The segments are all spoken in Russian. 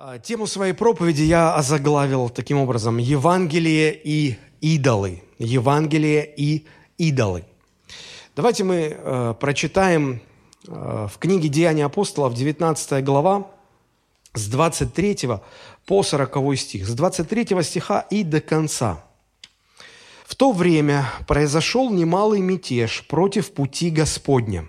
А, тему своей проповеди я озаглавил таким образом «Евангелие и идолы». Евангелие и идолы. Давайте мы э, прочитаем э, в книге «Деяния апостолов» 19 глава с 23 по 40 стих. С 23 стиха и до конца. «В то время произошел немалый мятеж против пути Господня,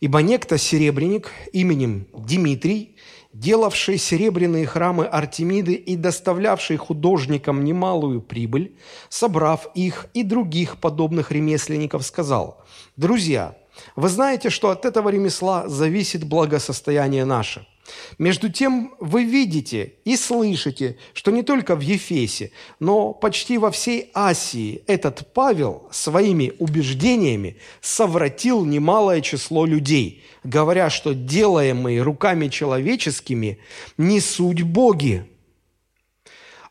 ибо некто серебряник именем Дмитрий – делавший серебряные храмы Артемиды и доставлявший художникам немалую прибыль, собрав их и других подобных ремесленников, сказал, «Друзья, вы знаете, что от этого ремесла зависит благосостояние наше. Между тем вы видите и слышите, что не только в Ефесе, но почти во всей Асии этот Павел своими убеждениями совратил немалое число людей, говоря, что делаемые руками человеческими не суть боги,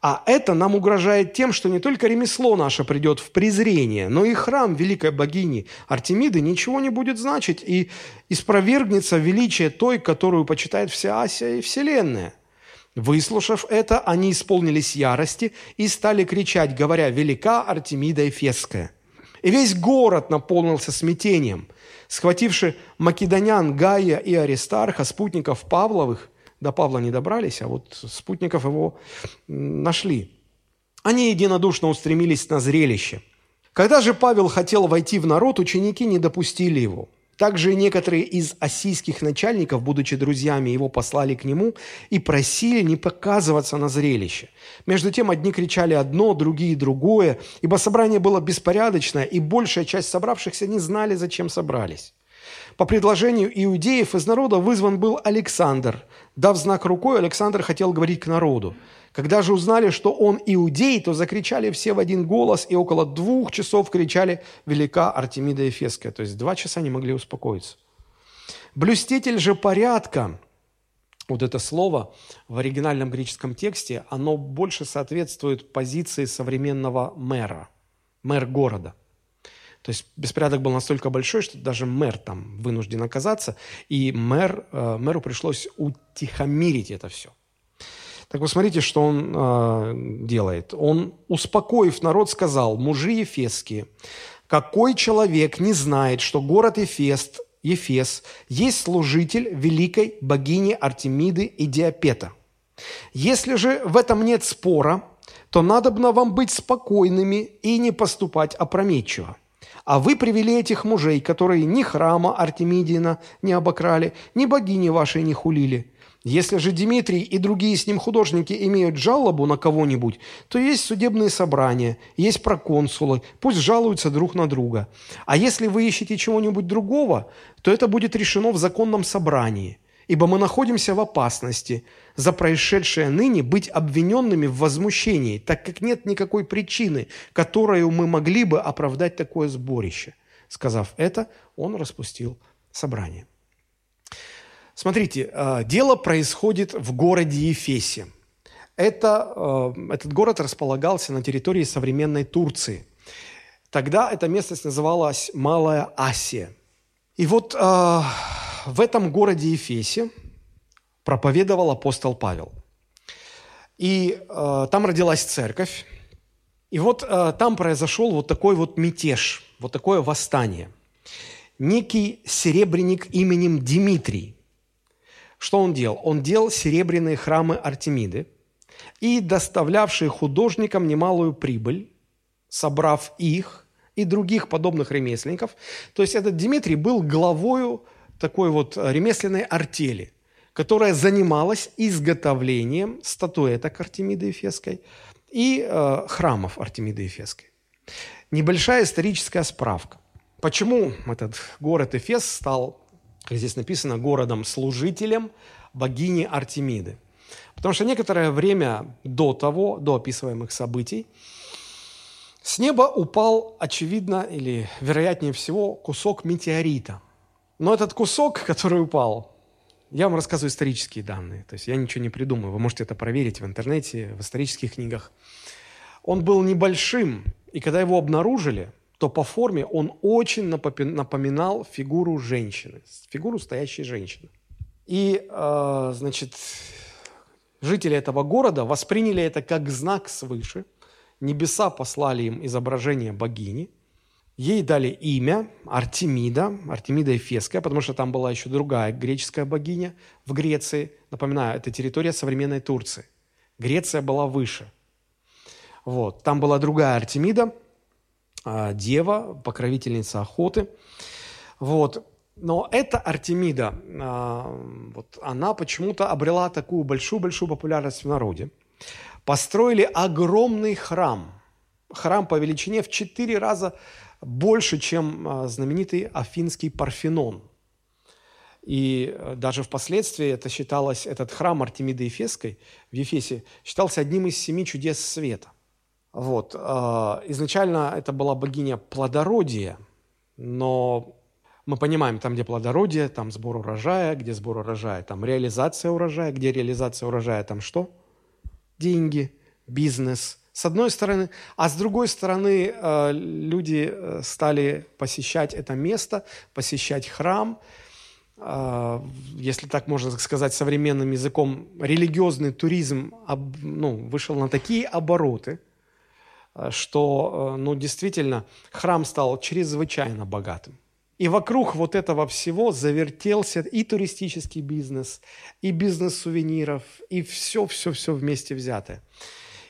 а это нам угрожает тем, что не только ремесло наше придет в презрение, но и храм великой богини Артемиды ничего не будет значить и испровергнется величие той, которую почитает вся Асия и Вселенная. Выслушав это, они исполнились ярости и стали кричать, говоря «Велика Артемида Эфесская». И весь город наполнился смятением. Схвативши македонян Гая и Аристарха, спутников Павловых, до Павла не добрались, а вот спутников его нашли. Они единодушно устремились на зрелище. Когда же Павел хотел войти в народ, ученики не допустили его. Также некоторые из осийских начальников, будучи друзьями, его послали к нему и просили не показываться на зрелище. Между тем одни кричали одно, другие другое, ибо собрание было беспорядочное, и большая часть собравшихся не знали, зачем собрались. По предложению иудеев из народа вызван был Александр. Дав знак рукой, Александр хотел говорить к народу. Когда же узнали, что он иудей, то закричали все в один голос, и около двух часов кричали «Велика Артемида Ефеская». То есть два часа не могли успокоиться. Блюститель же порядка, вот это слово в оригинальном греческом тексте, оно больше соответствует позиции современного мэра, мэр города – то есть беспорядок был настолько большой, что даже мэр там вынужден оказаться, и мэр, э, мэру пришлось утихомирить это все. Так вы смотрите, что он э, делает. Он, успокоив народ, сказал, мужи Ефесские, какой человек не знает, что город Ефест, Ефес есть служитель великой богини Артемиды и Диапета? Если же в этом нет спора, то надобно вам быть спокойными и не поступать опрометчиво. А вы привели этих мужей, которые ни храма Артемидина не обокрали, ни богини вашей не хулили. Если же Дмитрий и другие с ним художники имеют жалобу на кого-нибудь, то есть судебные собрания, есть проконсулы, пусть жалуются друг на друга. А если вы ищете чего-нибудь другого, то это будет решено в законном собрании ибо мы находимся в опасности за происшедшее ныне быть обвиненными в возмущении, так как нет никакой причины, которую мы могли бы оправдать такое сборище. Сказав это, он распустил собрание. Смотрите, э, дело происходит в городе Ефесе. Это, э, этот город располагался на территории современной Турции. Тогда эта местность называлась Малая Асия. И вот э, в этом городе Ефесе проповедовал апостол Павел. И э, там родилась церковь. И вот э, там произошел вот такой вот мятеж, вот такое восстание. Некий серебряник именем Дмитрий. Что он делал? Он делал серебряные храмы Артемиды и доставлявший художникам немалую прибыль, собрав их и других подобных ремесленников. То есть этот Дмитрий был главою такой вот э, ремесленной артели, которая занималась изготовлением статуэток Артемиды Ефесской и э, храмов Артемиды Ефесской. Небольшая историческая справка. Почему этот город Эфес стал, как здесь написано, городом-служителем богини Артемиды? Потому что некоторое время до того, до описываемых событий, с неба упал, очевидно, или вероятнее всего, кусок метеорита – но этот кусок, который упал, я вам рассказываю исторические данные. То есть я ничего не придумаю. Вы можете это проверить в интернете, в исторических книгах. Он был небольшим, и когда его обнаружили, то по форме он очень напоминал фигуру женщины, фигуру стоящей женщины. И, э, значит, жители этого города восприняли это как знак свыше. Небеса послали им изображение богини. Ей дали имя Артемида, Артемида Эфесская, потому что там была еще другая греческая богиня в Греции. Напоминаю, это территория современной Турции. Греция была выше. Вот. Там была другая Артемида, а, дева, покровительница охоты. Вот. Но эта Артемида, а, вот, она почему-то обрела такую большую-большую популярность в народе. Построили огромный храм. Храм по величине в четыре раза больше, чем а, знаменитый Афинский Парфенон. И э, даже впоследствии это считалось, этот храм Артемиды Ефесской в Ефесе считался одним из семи чудес света. Вот. А, изначально это была богиня плодородия, но мы понимаем, там, где плодородие, там сбор урожая, где сбор урожая, там реализация урожая, где реализация урожая, там что? Деньги, бизнес. С одной стороны. А с другой стороны, э, люди э, стали посещать это место, посещать храм. Э, если так можно сказать современным языком, религиозный туризм ну, вышел на такие обороты, что ну, действительно храм стал чрезвычайно богатым. И вокруг вот этого всего завертелся и туристический бизнес, и бизнес сувениров, и все-все-все вместе взятое.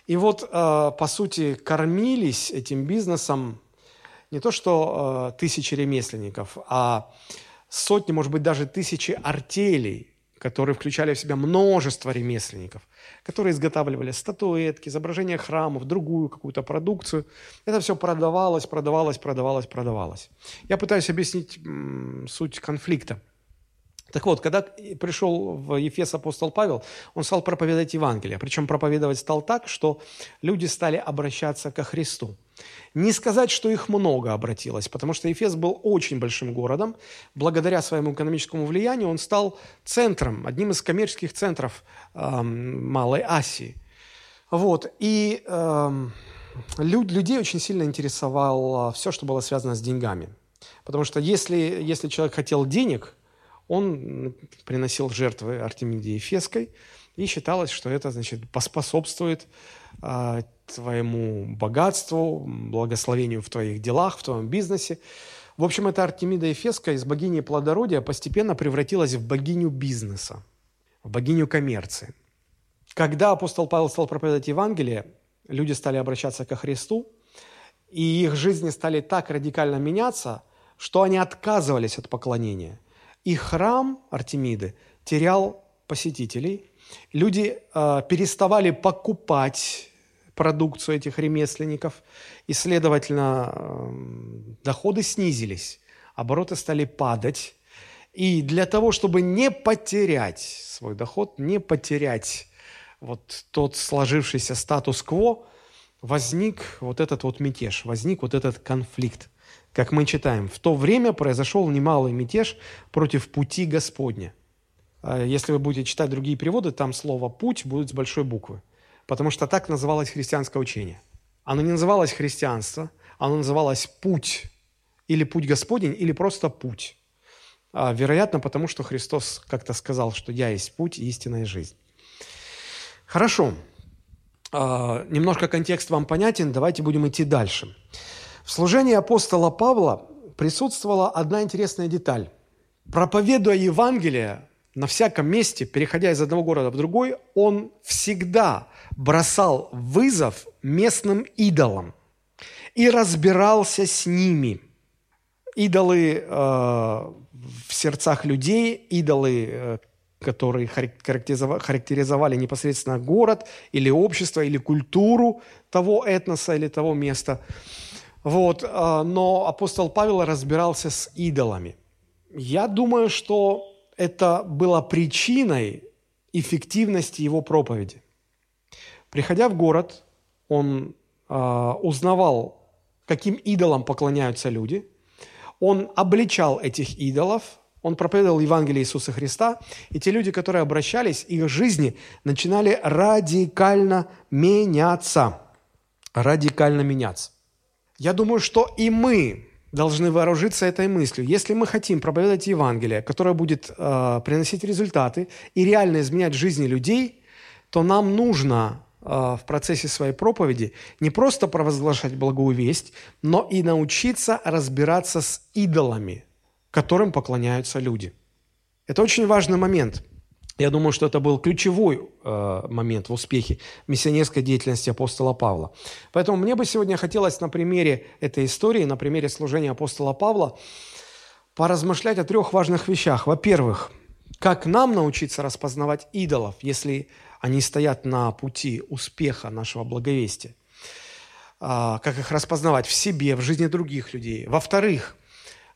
И вот, э, по сути, кормились этим бизнесом не то что э, тысячи ремесленников, а сотни, может быть, даже тысячи артелей, которые включали в себя множество ремесленников, которые изготавливали статуэтки, изображения храмов, другую какую-то продукцию. Это все продавалось, продавалось, продавалось, продавалось. Я пытаюсь объяснить м, суть конфликта. Так вот, когда пришел в Ефес апостол Павел, он стал проповедовать Евангелие. Причем проповедовать стал так, что люди стали обращаться ко Христу. Не сказать, что их много обратилось, потому что Ефес был очень большим городом. Благодаря своему экономическому влиянию он стал центром, одним из коммерческих центров э, Малой Асии. Вот. И э, люд, людей очень сильно интересовало все, что было связано с деньгами. Потому что если, если человек хотел денег, он приносил жертвы Артемиде Ефеской, и считалось, что это значит, поспособствует э, твоему богатству, благословению в твоих делах, в твоем бизнесе. В общем, эта Артемида Ефеска из богини плодородия постепенно превратилась в богиню бизнеса, в богиню коммерции. Когда апостол Павел стал проповедовать Евангелие, люди стали обращаться ко Христу, и их жизни стали так радикально меняться, что они отказывались от поклонения. И храм Артемиды терял посетителей, люди э, переставали покупать продукцию этих ремесленников, и, следовательно, эм, доходы снизились, обороты стали падать. И для того, чтобы не потерять свой доход, не потерять вот тот сложившийся статус-кво, возник вот этот вот мятеж, возник вот этот конфликт. Как мы читаем, в то время произошел немалый мятеж против пути Господня. А если вы будете читать другие переводы, там слово «путь» будет с большой буквы потому что так называлось христианское учение. Оно не называлось христианство, оно называлось путь, или путь Господень, или просто путь. А, вероятно, потому что Христос как-то сказал, что «я есть путь истинная жизнь». Хорошо. А, немножко контекст вам понятен, давайте будем идти дальше. В служении апостола Павла присутствовала одна интересная деталь. Проповедуя Евангелие, на всяком месте, переходя из одного города в другой, он всегда бросал вызов местным идолам и разбирался с ними. Идолы э, в сердцах людей, идолы, э, которые характеризовали непосредственно город или общество, или культуру того этноса или того места. Вот, э, но апостол Павел разбирался с идолами. Я думаю, что это было причиной эффективности его проповеди. Приходя в город, он э, узнавал, каким идолам поклоняются люди. Он обличал этих идолов, он проповедовал Евангелие Иисуса Христа, и те люди, которые обращались, их жизни начинали радикально меняться. Радикально меняться. Я думаю, что и мы должны вооружиться этой мыслью. Если мы хотим проповедовать Евангелие, которое будет э, приносить результаты и реально изменять жизни людей, то нам нужно э, в процессе своей проповеди не просто провозглашать благую весть, но и научиться разбираться с идолами, которым поклоняются люди. Это очень важный момент. Я думаю, что это был ключевой э, момент в успехе миссионерской деятельности апостола Павла. Поэтому мне бы сегодня хотелось на примере этой истории, на примере служения апостола Павла, поразмышлять о трех важных вещах. Во-первых, как нам научиться распознавать идолов, если они стоят на пути успеха нашего благовестия? А, как их распознавать в себе, в жизни других людей? Во-вторых,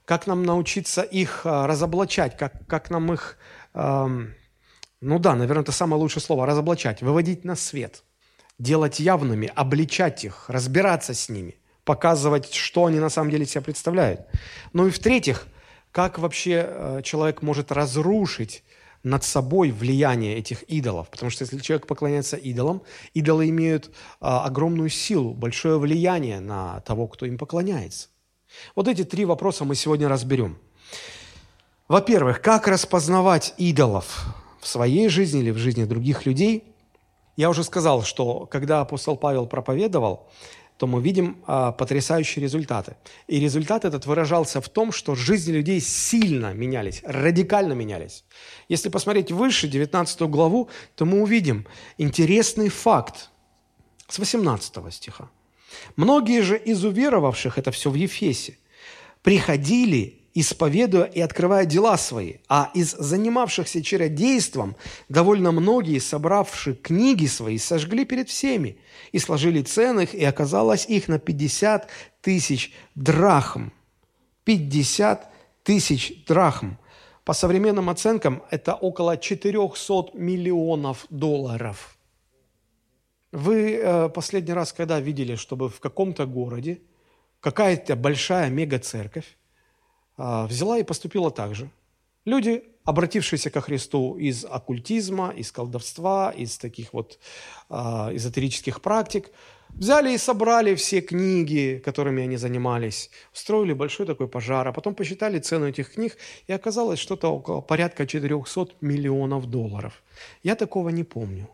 как нам научиться их а, разоблачать, как, как нам их, эм, ну да, наверное, это самое лучшее слово, разоблачать, выводить на свет, делать явными, обличать их, разбираться с ними, показывать, что они на самом деле себя представляют. Ну и в-третьих, как вообще э, человек может разрушить над собой влияние этих идолов. Потому что если человек поклоняется идолам, идолы имеют а, огромную силу, большое влияние на того, кто им поклоняется. Вот эти три вопроса мы сегодня разберем. Во-первых, как распознавать идолов в своей жизни или в жизни других людей? Я уже сказал, что когда апостол Павел проповедовал, то мы видим а, потрясающие результаты. И результат этот выражался в том, что жизни людей сильно менялись, радикально менялись. Если посмотреть выше, 19 главу, то мы увидим интересный факт с 18 стиха. «Многие же из уверовавших, это все в Ефесе, приходили исповедуя и открывая дела свои, а из занимавшихся чародейством довольно многие, собравшие книги свои, сожгли перед всеми и сложили цены их, и оказалось их на 50 тысяч драхм. 50 тысяч драхм. По современным оценкам это около 400 миллионов долларов. Вы э, последний раз когда видели, чтобы в каком-то городе какая-то большая мега-церковь взяла и поступила так же. Люди, обратившиеся ко Христу из оккультизма, из колдовства, из таких вот а, эзотерических практик, взяли и собрали все книги, которыми они занимались, устроили большой такой пожар, а потом посчитали цену этих книг, и оказалось что-то около порядка 400 миллионов долларов. Я такого не помню.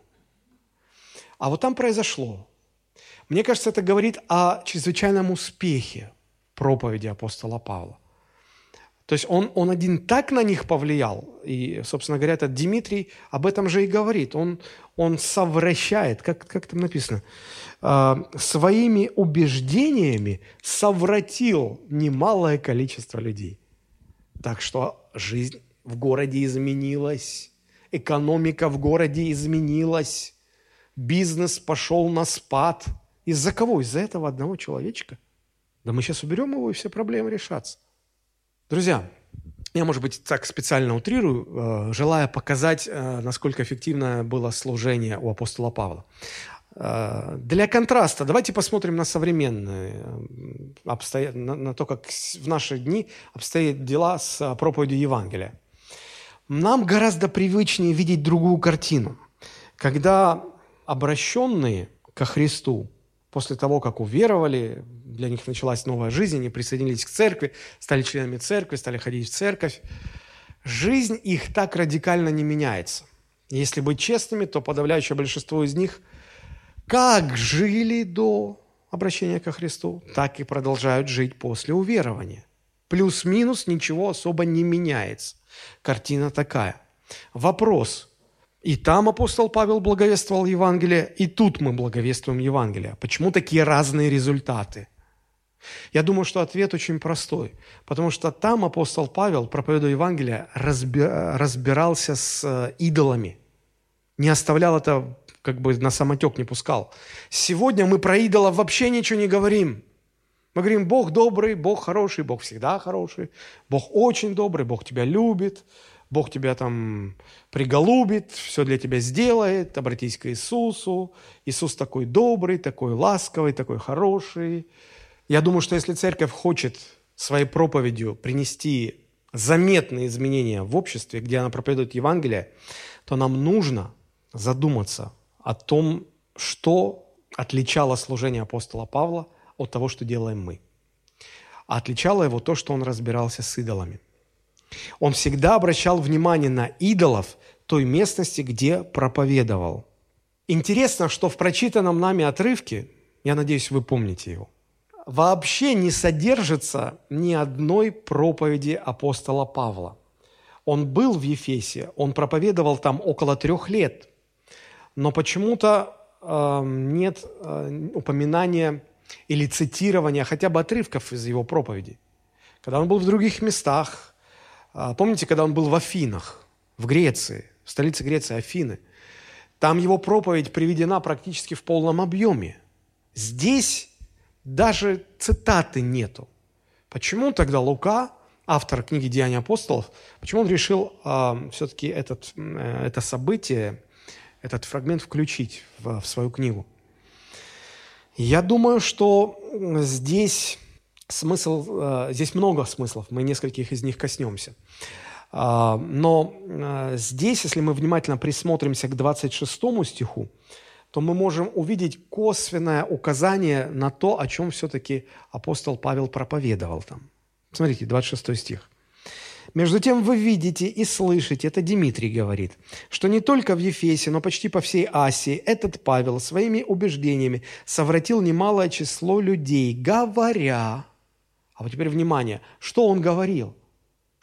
А вот там произошло. Мне кажется, это говорит о чрезвычайном успехе проповеди апостола Павла. То есть он, он один так на них повлиял. И, собственно говоря, этот Дмитрий об этом же и говорит. Он, он совращает, как, как там написано, э, своими убеждениями совратил немалое количество людей. Так что жизнь в городе изменилась, экономика в городе изменилась, бизнес пошел на спад. Из-за кого? Из-за этого одного человечка. Да мы сейчас уберем его, и все проблемы решатся. Друзья, я, может быть, так специально утрирую, э, желая показать, э, насколько эффективно было служение у апостола Павла. Э, для контраста давайте посмотрим на современные обстоя... на то, как в наши дни обстоят дела с проповедью Евангелия. Нам гораздо привычнее видеть другую картину, когда обращенные ко Христу после того, как уверовали, для них началась новая жизнь, они присоединились к церкви, стали членами церкви, стали ходить в церковь. Жизнь их так радикально не меняется. Если быть честными, то подавляющее большинство из них как жили до обращения ко Христу, так и продолжают жить после уверования. Плюс-минус ничего особо не меняется. Картина такая. Вопрос – и там апостол Павел благовествовал Евангелие, и тут мы благовествуем Евангелие. Почему такие разные результаты? Я думаю, что ответ очень простой. Потому что там апостол Павел, проповедуя Евангелие, разбирался с э, идолами. Не оставлял это, как бы на самотек не пускал. Сегодня мы про идолов вообще ничего не говорим. Мы говорим, Бог добрый, Бог хороший, Бог всегда хороший, Бог очень добрый, Бог тебя любит, Бог тебя там приголубит, все для тебя сделает, обратись к Иисусу. Иисус такой добрый, такой ласковый, такой хороший. Я думаю, что если церковь хочет своей проповедью принести заметные изменения в обществе, где она проповедует Евангелие, то нам нужно задуматься о том, что отличало служение апостола Павла от того, что делаем мы. А отличало его то, что он разбирался с идолами – он всегда обращал внимание на идолов той местности, где проповедовал. Интересно, что в прочитанном нами отрывке, я надеюсь, вы помните его, вообще не содержится ни одной проповеди апостола Павла. Он был в Ефесе, он проповедовал там около трех лет, но почему-то э, нет э, упоминания или цитирования хотя бы отрывков из его проповеди. Когда он был в других местах, помните, когда он был в Афинах, в Греции, в столице Греции Афины, там его проповедь приведена практически в полном объеме. Здесь даже цитаты нету. Почему тогда Лука, автор книги «Деяния апостолов», почему он решил э, все-таки этот, э, это событие, этот фрагмент включить в, в свою книгу? Я думаю, что здесь смысл, э, здесь много смыслов, мы нескольких из них коснемся. Э, но э, здесь, если мы внимательно присмотримся к 26 стиху, то мы можем увидеть косвенное указание на то, о чем все-таки апостол Павел проповедовал там. Смотрите, 26 стих. «Между тем вы видите и слышите, это Дмитрий говорит, что не только в Ефесе, но почти по всей Асии этот Павел своими убеждениями совратил немалое число людей, говоря...» А вот теперь внимание, что он говорил –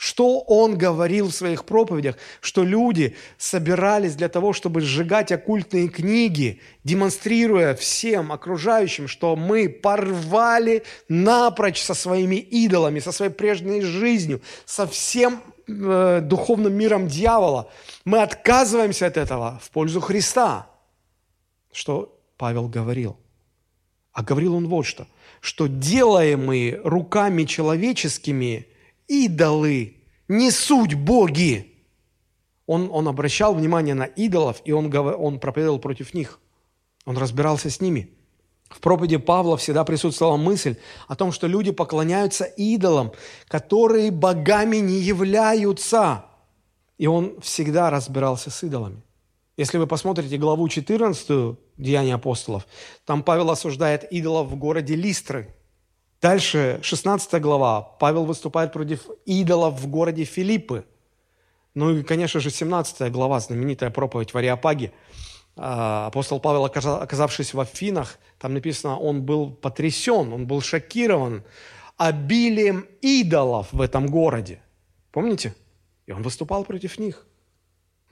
что он говорил в своих проповедях, что люди собирались для того, чтобы сжигать оккультные книги, демонстрируя всем окружающим, что мы порвали напрочь со своими идолами, со своей прежней жизнью, со всем э, духовным миром дьявола. Мы отказываемся от этого в пользу Христа. Что Павел говорил? А говорил он вот что, что делаемые руками человеческими – идолы, не суть боги. Он, он обращал внимание на идолов, и он, он проповедовал против них. Он разбирался с ними. В проповеди Павла всегда присутствовала мысль о том, что люди поклоняются идолам, которые богами не являются. И он всегда разбирался с идолами. Если вы посмотрите главу 14 Деяния апостолов, там Павел осуждает идолов в городе Листры – Дальше, 16 глава. Павел выступает против идолов в городе Филиппы. Ну и, конечно же, 17 глава, знаменитая проповедь в Ариапаге. А, апостол Павел, оказавшись в Афинах, там написано, он был потрясен, он был шокирован обилием идолов в этом городе. Помните? И он выступал против них.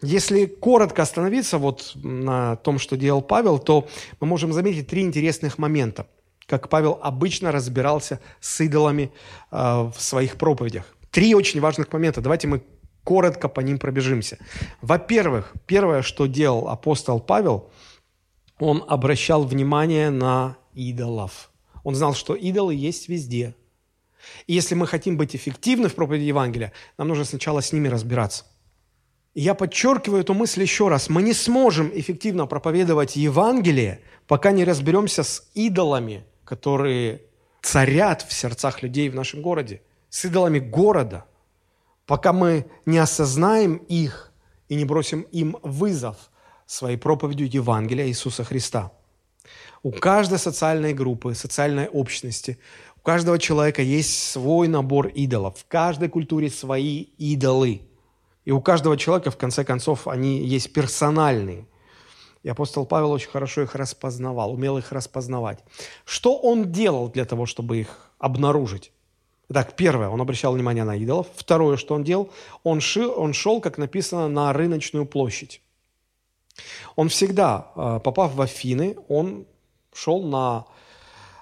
Если коротко остановиться вот на том, что делал Павел, то мы можем заметить три интересных момента – как Павел обычно разбирался с идолами э, в своих проповедях. Три очень важных момента. Давайте мы коротко по ним пробежимся. Во-первых, первое, что делал апостол Павел, он обращал внимание на идолов. Он знал, что идолы есть везде. И если мы хотим быть эффективны в проповеди Евангелия, нам нужно сначала с ними разбираться. Я подчеркиваю эту мысль еще раз. Мы не сможем эффективно проповедовать Евангелие, пока не разберемся с идолами, которые царят в сердцах людей в нашем городе, с идолами города, пока мы не осознаем их и не бросим им вызов своей проповедью Евангелия Иисуса Христа. У каждой социальной группы, социальной общности, у каждого человека есть свой набор идолов. В каждой культуре свои идолы. И у каждого человека, в конце концов, они есть персональные – и апостол Павел очень хорошо их распознавал, умел их распознавать. Что он делал для того, чтобы их обнаружить? Итак, первое, он обращал внимание на идолов. Второе, что он делал, он, шил, он шел, как написано, на рыночную площадь. Он всегда, а, попав в Афины, он шел на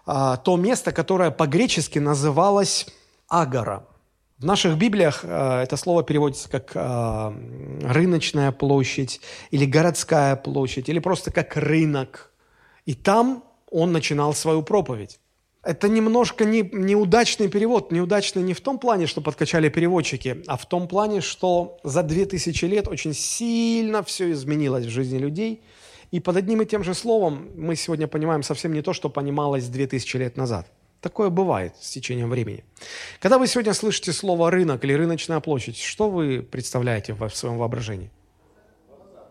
а, то место, которое по-гречески называлось Агора – в наших Библиях э, это слово переводится как э, рыночная площадь или городская площадь, или просто как рынок. И там он начинал свою проповедь. Это немножко не, неудачный перевод. Неудачный не в том плане, что подкачали переводчики, а в том плане, что за две тысячи лет очень сильно все изменилось в жизни людей. И под одним и тем же словом мы сегодня понимаем совсем не то, что понималось две тысячи лет назад. Такое бывает с течением времени. Когда вы сегодня слышите слово «рынок» или «рыночная площадь», что вы представляете в своем воображении?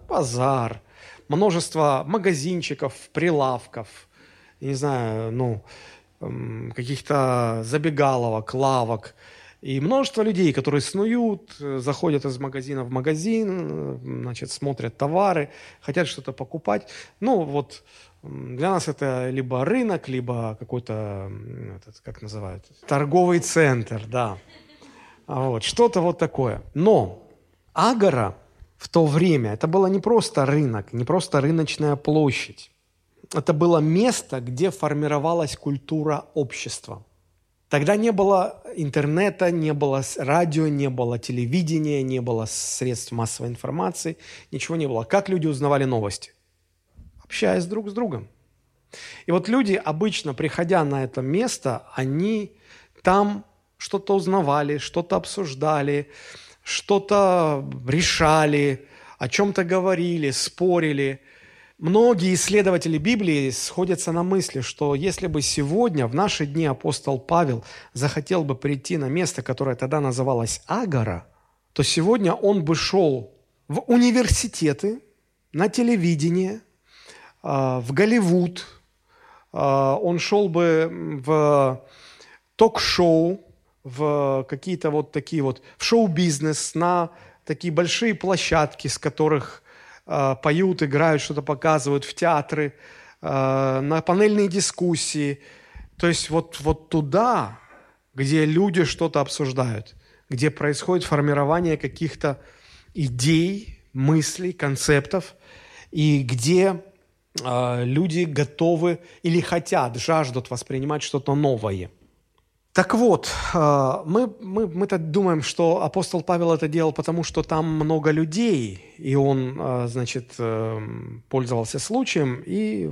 Базар. Множество магазинчиков, прилавков, не знаю, ну, каких-то забегаловок, лавок. И множество людей, которые снуют, э, заходят из магазина в магазин, э, значит, смотрят товары, хотят что-то покупать. Ну, вот для нас это либо рынок, либо какой-то, как называют, торговый центр, да. А вот, что-то вот такое. Но Агора в то время, это было не просто рынок, не просто рыночная площадь. Это было место, где формировалась культура общества. Тогда не было интернета, не было радио, не было телевидения, не было средств массовой информации, ничего не было. Как люди узнавали новости? Общаясь друг с другом. И вот люди, обычно приходя на это место, они там что-то узнавали, что-то обсуждали, что-то решали, о чем-то говорили, спорили – Многие исследователи Библии сходятся на мысли, что если бы сегодня, в наши дни, апостол Павел захотел бы прийти на место, которое тогда называлось Агора, то сегодня он бы шел в университеты, на телевидение, в Голливуд, а, он шел бы в ток-шоу, в какие-то вот такие вот, в шоу-бизнес, на такие большие площадки, с которых Э, поют, играют, что-то показывают в театры, на панельные дискуссии. То есть вот, вот туда, где люди что-то обсуждают, где происходит формирование каких-то идей, мыслей, концептов, и где люди готовы или хотят, жаждут воспринимать что-то новое – так вот, э, мы, мы, мы-то думаем, что апостол Павел это делал, потому что там много людей, и он, э, значит, э, пользовался случаем и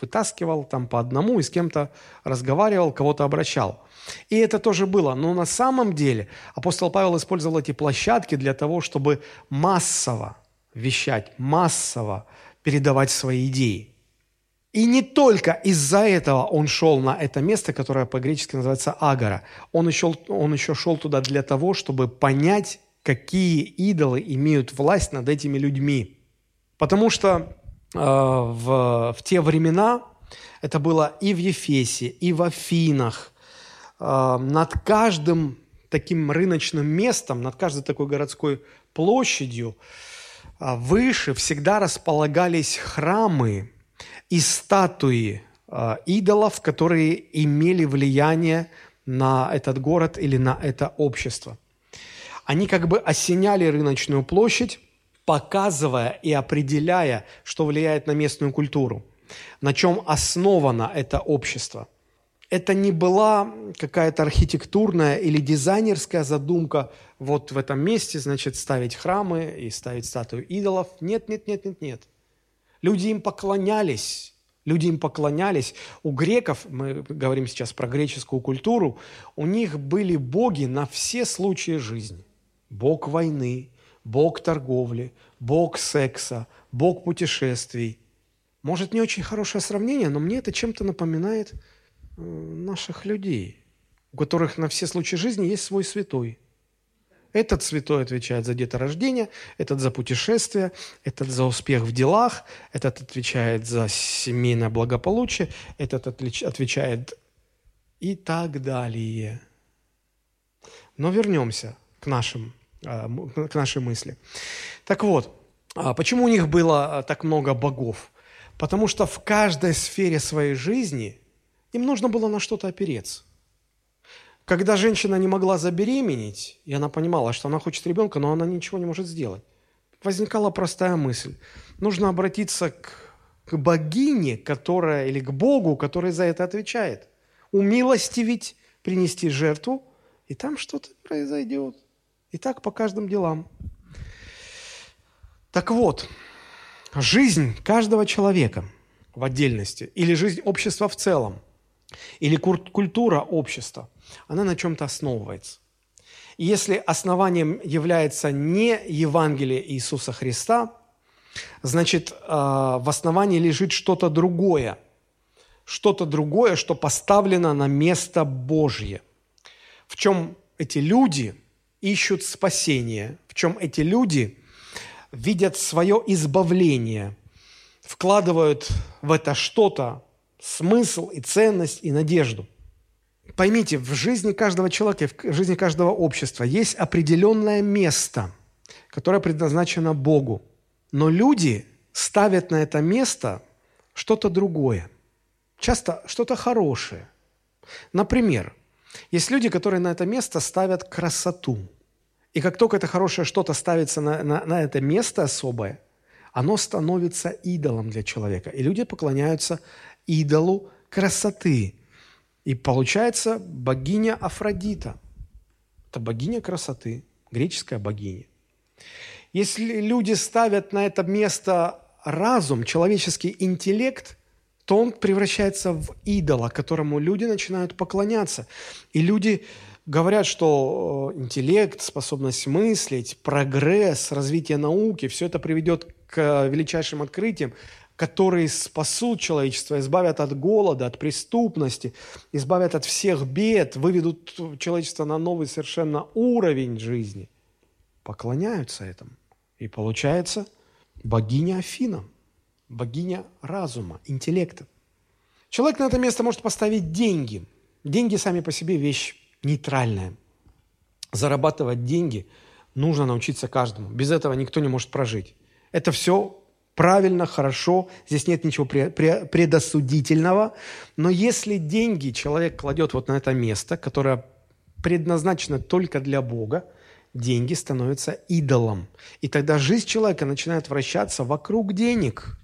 вытаскивал там по одному и с кем-то разговаривал, кого-то обращал. И это тоже было. Но на самом деле апостол Павел использовал эти площадки для того, чтобы массово вещать, массово передавать свои идеи. И не только из-за этого он шел на это место, которое по-гречески называется Агора. Он еще, он еще шел туда для того, чтобы понять, какие идолы имеют власть над этими людьми. Потому что э, в, в те времена это было и в Ефесе, и в Афинах. Э, над каждым таким рыночным местом, над каждой такой городской площадью э, выше всегда располагались храмы, и статуи э, идолов, которые имели влияние на этот город или на это общество. Они как бы осеняли рыночную площадь, показывая и определяя, что влияет на местную культуру, на чем основано это общество. Это не была какая-то архитектурная или дизайнерская задумка вот в этом месте, значит, ставить храмы и ставить статую идолов. Нет, нет, нет, нет, нет. Люди им поклонялись, люди им поклонялись. У греков, мы говорим сейчас про греческую культуру, у них были боги на все случаи жизни. Бог войны, бог торговли, бог секса, бог путешествий. Может, не очень хорошее сравнение, но мне это чем-то напоминает э, наших людей, у которых на все случаи жизни есть свой святой – этот святой отвечает за деторождение, этот за путешествие, этот за успех в делах, этот отвечает за семейное благополучие, этот отвечает и так далее. Но вернемся к, нашим, а, к нашей мысли. Так вот, а почему у них было а, так много богов? Потому что в каждой сфере своей жизни им нужно было на что-то опереться. Когда женщина не могла забеременеть, и она понимала, что она хочет ребенка, но она ничего не может сделать, возникала простая мысль. Нужно обратиться к, к богине, которая, или к Богу, который за это отвечает. Умилостивить, принести жертву, и там что-то произойдет. И так по каждым делам. Так вот, жизнь каждого человека в отдельности, или жизнь общества в целом, или культура общества – она на чем-то основывается. И если основанием является не Евангелие Иисуса Христа, значит, э, в основании лежит что-то другое. Что-то другое, что поставлено на место Божье. В чем эти люди ищут спасение, в чем эти люди видят свое избавление, вкладывают в это что-то смысл и ценность и надежду – Поймите, в жизни каждого человека, в жизни каждого общества есть определенное место, которое предназначено Богу. Но люди ставят на это место что-то другое. Часто что-то хорошее. Например, есть люди, которые на это место ставят красоту. И как только это хорошее что-то ставится на, на, на это место особое, оно становится идолом для человека. И люди поклоняются идолу красоты. И получается богиня Афродита. Это богиня красоты, греческая богиня. Если люди ставят на это место разум, человеческий интеллект, то он превращается в идола, которому люди начинают поклоняться. И люди говорят, что э, интеллект, способность мыслить, прогресс, развитие науки, все это приведет к величайшим открытиям, которые спасут человечество, избавят от голода, от преступности, избавят от всех бед, выведут человечество на новый совершенно уровень жизни. Поклоняются этому. И получается богиня Афина, богиня разума, интеллекта. Человек на это место может поставить деньги. Деньги сами по себе вещь нейтральная. Зарабатывать деньги нужно научиться каждому. Без этого никто не может прожить. Это все правильно, хорошо, здесь нет ничего предосудительного. Но если деньги человек кладет вот на это место, которое предназначено только для Бога, деньги становятся идолом. И тогда жизнь человека начинает вращаться вокруг денег.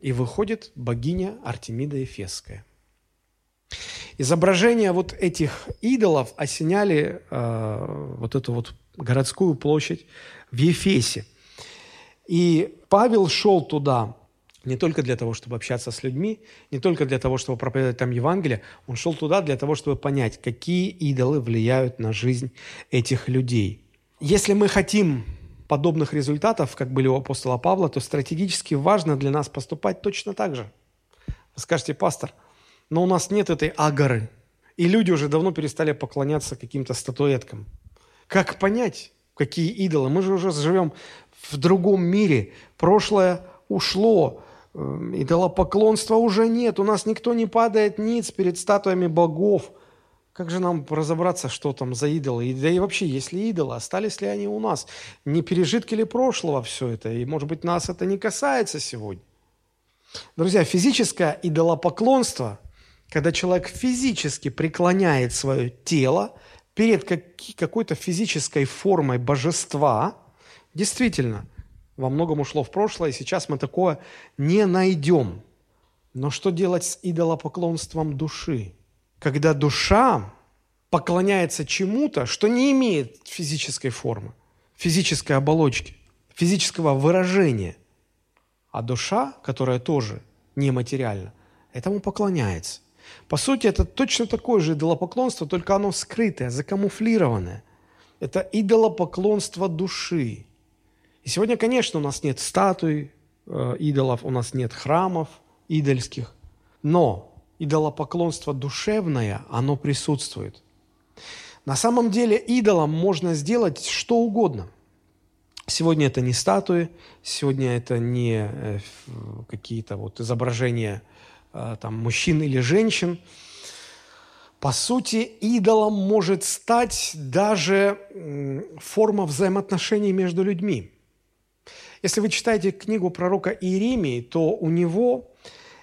И выходит богиня Артемида Ефесская. Изображения вот этих идолов осеняли э, вот эту вот городскую площадь в Ефесе. И Павел шел туда не только для того, чтобы общаться с людьми, не только для того, чтобы проповедовать там Евангелие, он шел туда для того, чтобы понять, какие идолы влияют на жизнь этих людей. Если мы хотим подобных результатов, как были у апостола Павла, то стратегически важно для нас поступать точно так же. Вы скажете, пастор, но у нас нет этой агоры, и люди уже давно перестали поклоняться каким-то статуэткам. Как понять, какие идолы? Мы же уже живем в другом мире. Прошлое ушло, эм, идолопоклонства уже нет. У нас никто не падает ниц перед статуями богов. Как же нам разобраться, что там за идолы? Да и вообще, есть ли идолы, остались ли они у нас? Не пережитки ли прошлого все это? И, может быть, нас это не касается сегодня? Друзья, физическое идолопоклонство, когда человек физически преклоняет свое тело перед какой-то физической формой божества – Действительно, во многом ушло в прошлое, и сейчас мы такое не найдем. Но что делать с идолопоклонством души? Когда душа поклоняется чему-то, что не имеет физической формы, физической оболочки, физического выражения, а душа, которая тоже нематериальна, этому поклоняется. По сути, это точно такое же идолопоклонство, только оно скрытое, закамуфлированное. Это идолопоклонство души. И сегодня, конечно, у нас нет статуй э, идолов, у нас нет храмов идольских, но идолопоклонство душевное, оно присутствует. На самом деле идолом можно сделать что угодно. Сегодня это не статуи, сегодня это не э, какие-то вот изображения э, там, мужчин или женщин. По сути, идолом может стать даже форма взаимоотношений между людьми. Если вы читаете книгу пророка Иеремии, то у него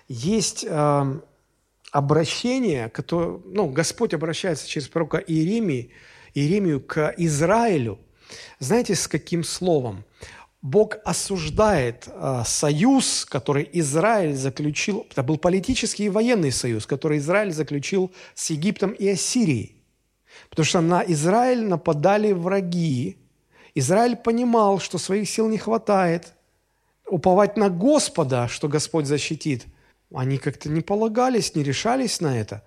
есть э, обращение, которое, ну, Господь обращается через пророка Иеремии, Иеремию к Израилю. Знаете, с каким словом? Бог осуждает э, союз, который Израиль заключил, это был политический и военный союз, который Израиль заключил с Египтом и Ассирией. Потому что на Израиль нападали враги, Израиль понимал, что своих сил не хватает. Уповать на Господа, что Господь защитит, они как-то не полагались, не решались на это.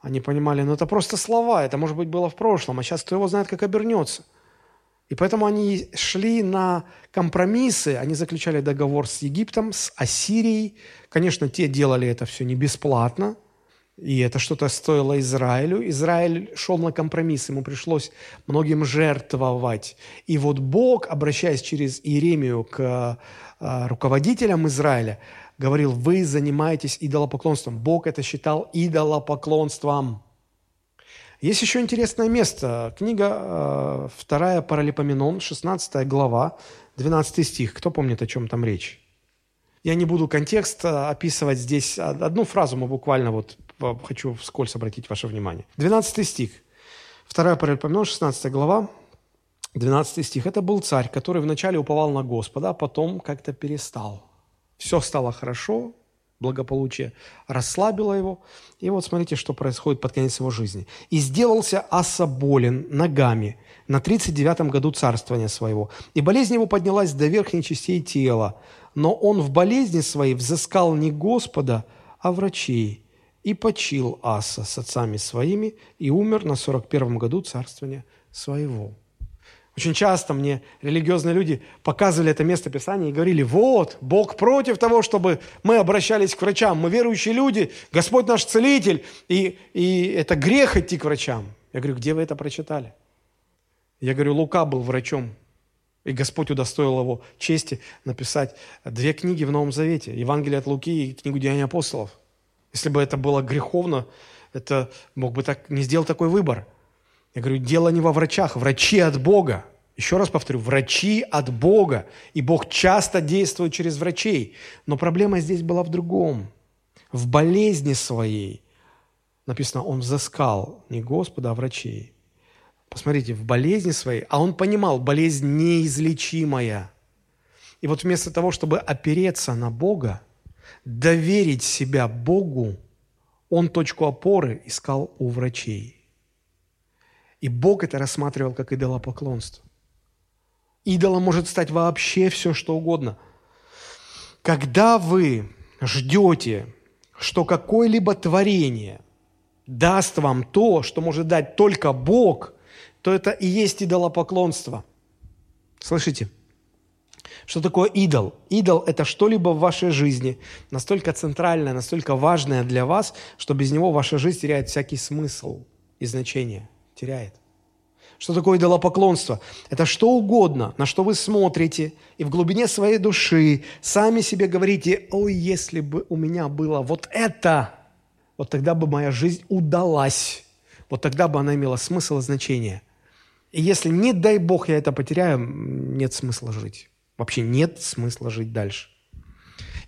Они понимали, ну это просто слова, это, может быть, было в прошлом, а сейчас кто его знает, как обернется. И поэтому они шли на компромиссы, они заключали договор с Египтом, с Ассирией. Конечно, те делали это все не бесплатно – и это что-то стоило Израилю. Израиль шел на компромисс, ему пришлось многим жертвовать. И вот Бог, обращаясь через Иеремию к э, руководителям Израиля, говорил, вы занимаетесь идолопоклонством. Бог это считал идолопоклонством. Есть еще интересное место. Книга 2 Паралипоменон, 16 глава, 12 стих. Кто помнит, о чем там речь? Я не буду контекст описывать здесь. Одну фразу мы буквально вот хочу вскользь обратить ваше внимание. 12 стих. 2 Паралипоменон, 16 глава, 12 стих. Это был царь, который вначале уповал на Господа, а потом как-то перестал. Все стало хорошо, благополучие расслабило его. И вот смотрите, что происходит под конец его жизни. «И сделался Аса болен ногами на 39-м году царствования своего, и болезнь его поднялась до верхней частей тела, но он в болезни своей взыскал не Господа, а врачей, и почил Аса с отцами своими, и умер на 41-м году царствования своего». Очень часто мне религиозные люди показывали это место Писания и говорили, вот, Бог против того, чтобы мы обращались к врачам. Мы верующие люди, Господь наш целитель, и, и это грех идти к врачам. Я говорю, где вы это прочитали? Я говорю, Лука был врачом, и Господь удостоил его чести написать две книги в Новом Завете, Евангелие от Луки и книгу Деяния апостолов. Если бы это было греховно, это мог бы так, не сделал такой выбор – я говорю, дело не во врачах, врачи от Бога. Еще раз повторю, врачи от Бога. И Бог часто действует через врачей. Но проблема здесь была в другом. В болезни своей. Написано, он взыскал не Господа, а врачей. Посмотрите, в болезни своей, а он понимал, болезнь неизлечимая. И вот вместо того, чтобы опереться на Бога, доверить себя Богу, он точку опоры искал у врачей. И Бог это рассматривал как идолопоклонство. Идолом может стать вообще все, что угодно. Когда вы ждете, что какое-либо творение даст вам то, что может дать только Бог, то это и есть идолопоклонство. Слышите? Что такое идол? Идол – это что-либо в вашей жизни, настолько центральное, настолько важное для вас, что без него ваша жизнь теряет всякий смысл и значение – теряет. Что такое идолопоклонство? Это что угодно, на что вы смотрите, и в глубине своей души сами себе говорите, ой, если бы у меня было вот это, вот тогда бы моя жизнь удалась, вот тогда бы она имела смысл и значение. И если, не дай Бог, я это потеряю, нет смысла жить. Вообще нет смысла жить дальше.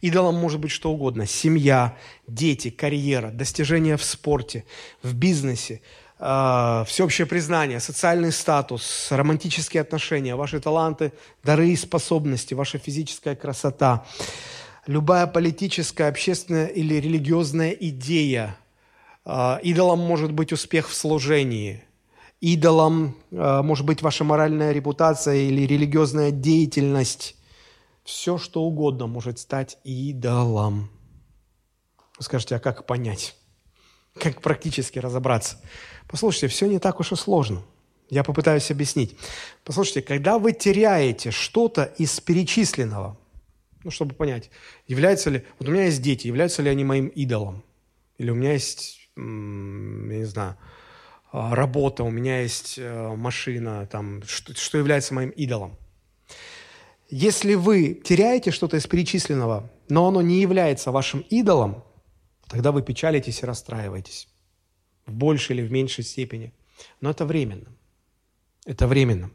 Идолом может быть что угодно. Семья, дети, карьера, достижения в спорте, в бизнесе, э, всеобщее признание, социальный статус, романтические отношения, ваши таланты, дары и способности, ваша физическая красота, любая политическая, общественная или религиозная идея. Э, идолом может быть успех в служении. Идолом э, может быть ваша моральная репутация или религиозная деятельность. Все, что угодно может стать идолом. Вы скажете, а как понять? Как практически разобраться? Послушайте, все не так уж и сложно. Я попытаюсь объяснить. Послушайте, когда вы теряете что-то из перечисленного, ну, чтобы понять, является ли... Вот у меня есть дети, являются ли они моим идолом? Или у меня есть, я не знаю, а, работа, у меня есть э, машина, там, что, что является моим идолом? Если вы теряете что-то из перечисленного, но оно не является вашим идолом, тогда вы печалитесь и расстраиваетесь в большей или в меньшей степени. Но это временно. Это временно.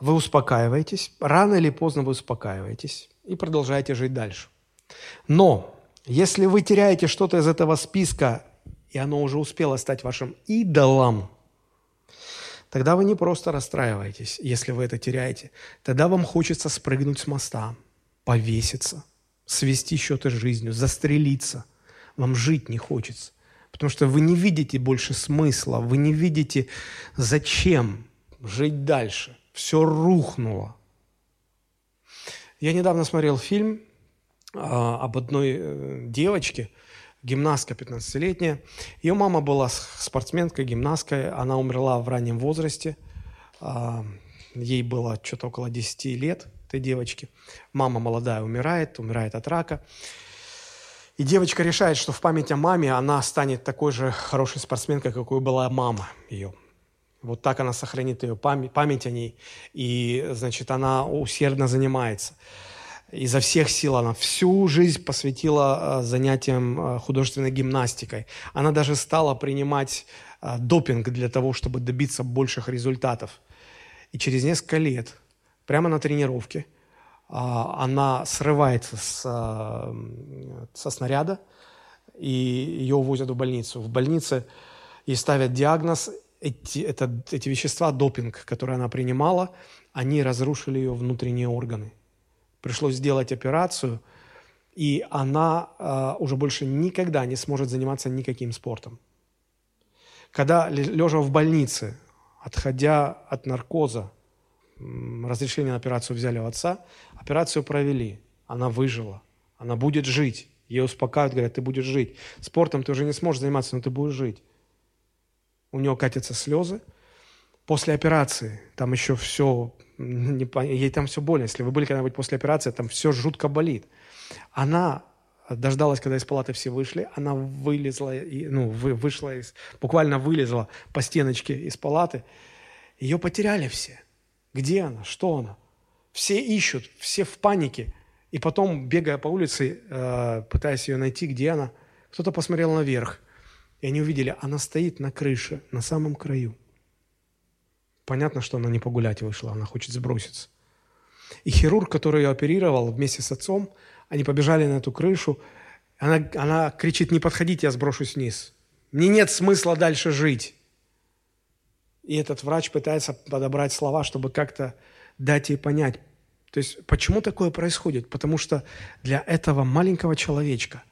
Вы успокаиваетесь, рано или поздно вы успокаиваетесь и продолжаете жить дальше. Но если вы теряете что-то из этого списка, и оно уже успело стать вашим идолом, тогда вы не просто расстраиваетесь, если вы это теряете. Тогда вам хочется спрыгнуть с моста, повеситься, свести счеты с жизнью, застрелиться. Вам жить не хочется. Потому что вы не видите больше смысла, вы не видите, зачем жить дальше. Все рухнуло. Я недавно смотрел фильм а, об одной э, девочке, гимнастка 15-летняя. Ее мама была спортсменкой, гимнасткой. Она умерла в раннем возрасте. А, ей было что-то около 10 лет, этой девочки. Мама молодая умирает, умирает от рака. И девочка решает, что в память о маме она станет такой же хорошей спортсменкой, какой была мама ее. Вот так она сохранит ее память, память о ней. И, значит, она усердно занимается. Изо всех сил она всю жизнь посвятила э, занятиям э, художественной гимнастикой. Она даже стала принимать а, допинг для того, чтобы добиться больших результатов. И через несколько лет, прямо на тренировке, она срывается с, со снаряда, и ее увозят в больницу. В больнице ей ставят диагноз, эти, это, эти вещества, допинг, которые она принимала, они разрушили ее внутренние органы. Пришлось сделать операцию, и она э, уже больше никогда не сможет заниматься никаким спортом. Когда, лежа в больнице, отходя от наркоза, разрешение на операцию взяли у отца, операцию провели, она выжила, она будет жить. Ее успокаивают, говорят, ты будешь жить. Спортом ты уже не сможешь заниматься, но ты будешь жить. У нее катятся слезы. После операции там еще все, не, ей там все больно. Если вы были когда-нибудь после операции, там все жутко болит. Она дождалась, когда из палаты все вышли, она вылезла, ну, вы, вышла из, буквально вылезла по стеночке из палаты. Ее потеряли все. Где она? Что она? Все ищут, все в панике. И потом, бегая по улице, э, пытаясь ее найти, где она, кто-то посмотрел наверх. И они увидели, она стоит на крыше, на самом краю. Понятно, что она не погулять вышла, она хочет сброситься. И хирург, который ее оперировал вместе с отцом, они побежали на эту крышу. Она, она кричит, не подходите, я сброшусь вниз. Мне нет смысла дальше жить. И этот врач пытается подобрать слова, чтобы как-то дать ей понять. То есть почему такое происходит? Потому что для этого маленького человечка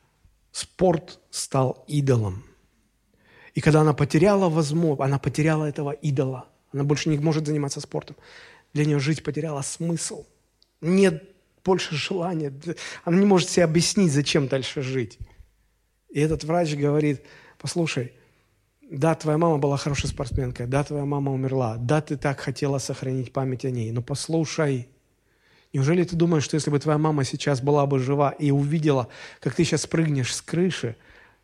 спорт стал идолом. И когда она потеряла возможность, она потеряла этого идола, она больше не может заниматься спортом, для нее жить потеряла смысл. Нет больше желания. Она не может себе объяснить, зачем дальше жить. И этот врач говорит, послушай, да, твоя мама была хорошей спортсменкой, да, твоя мама умерла, да, ты так хотела сохранить память о ней, но послушай, неужели ты думаешь, что если бы твоя мама сейчас была бы жива и увидела, как ты сейчас прыгнешь с крыши,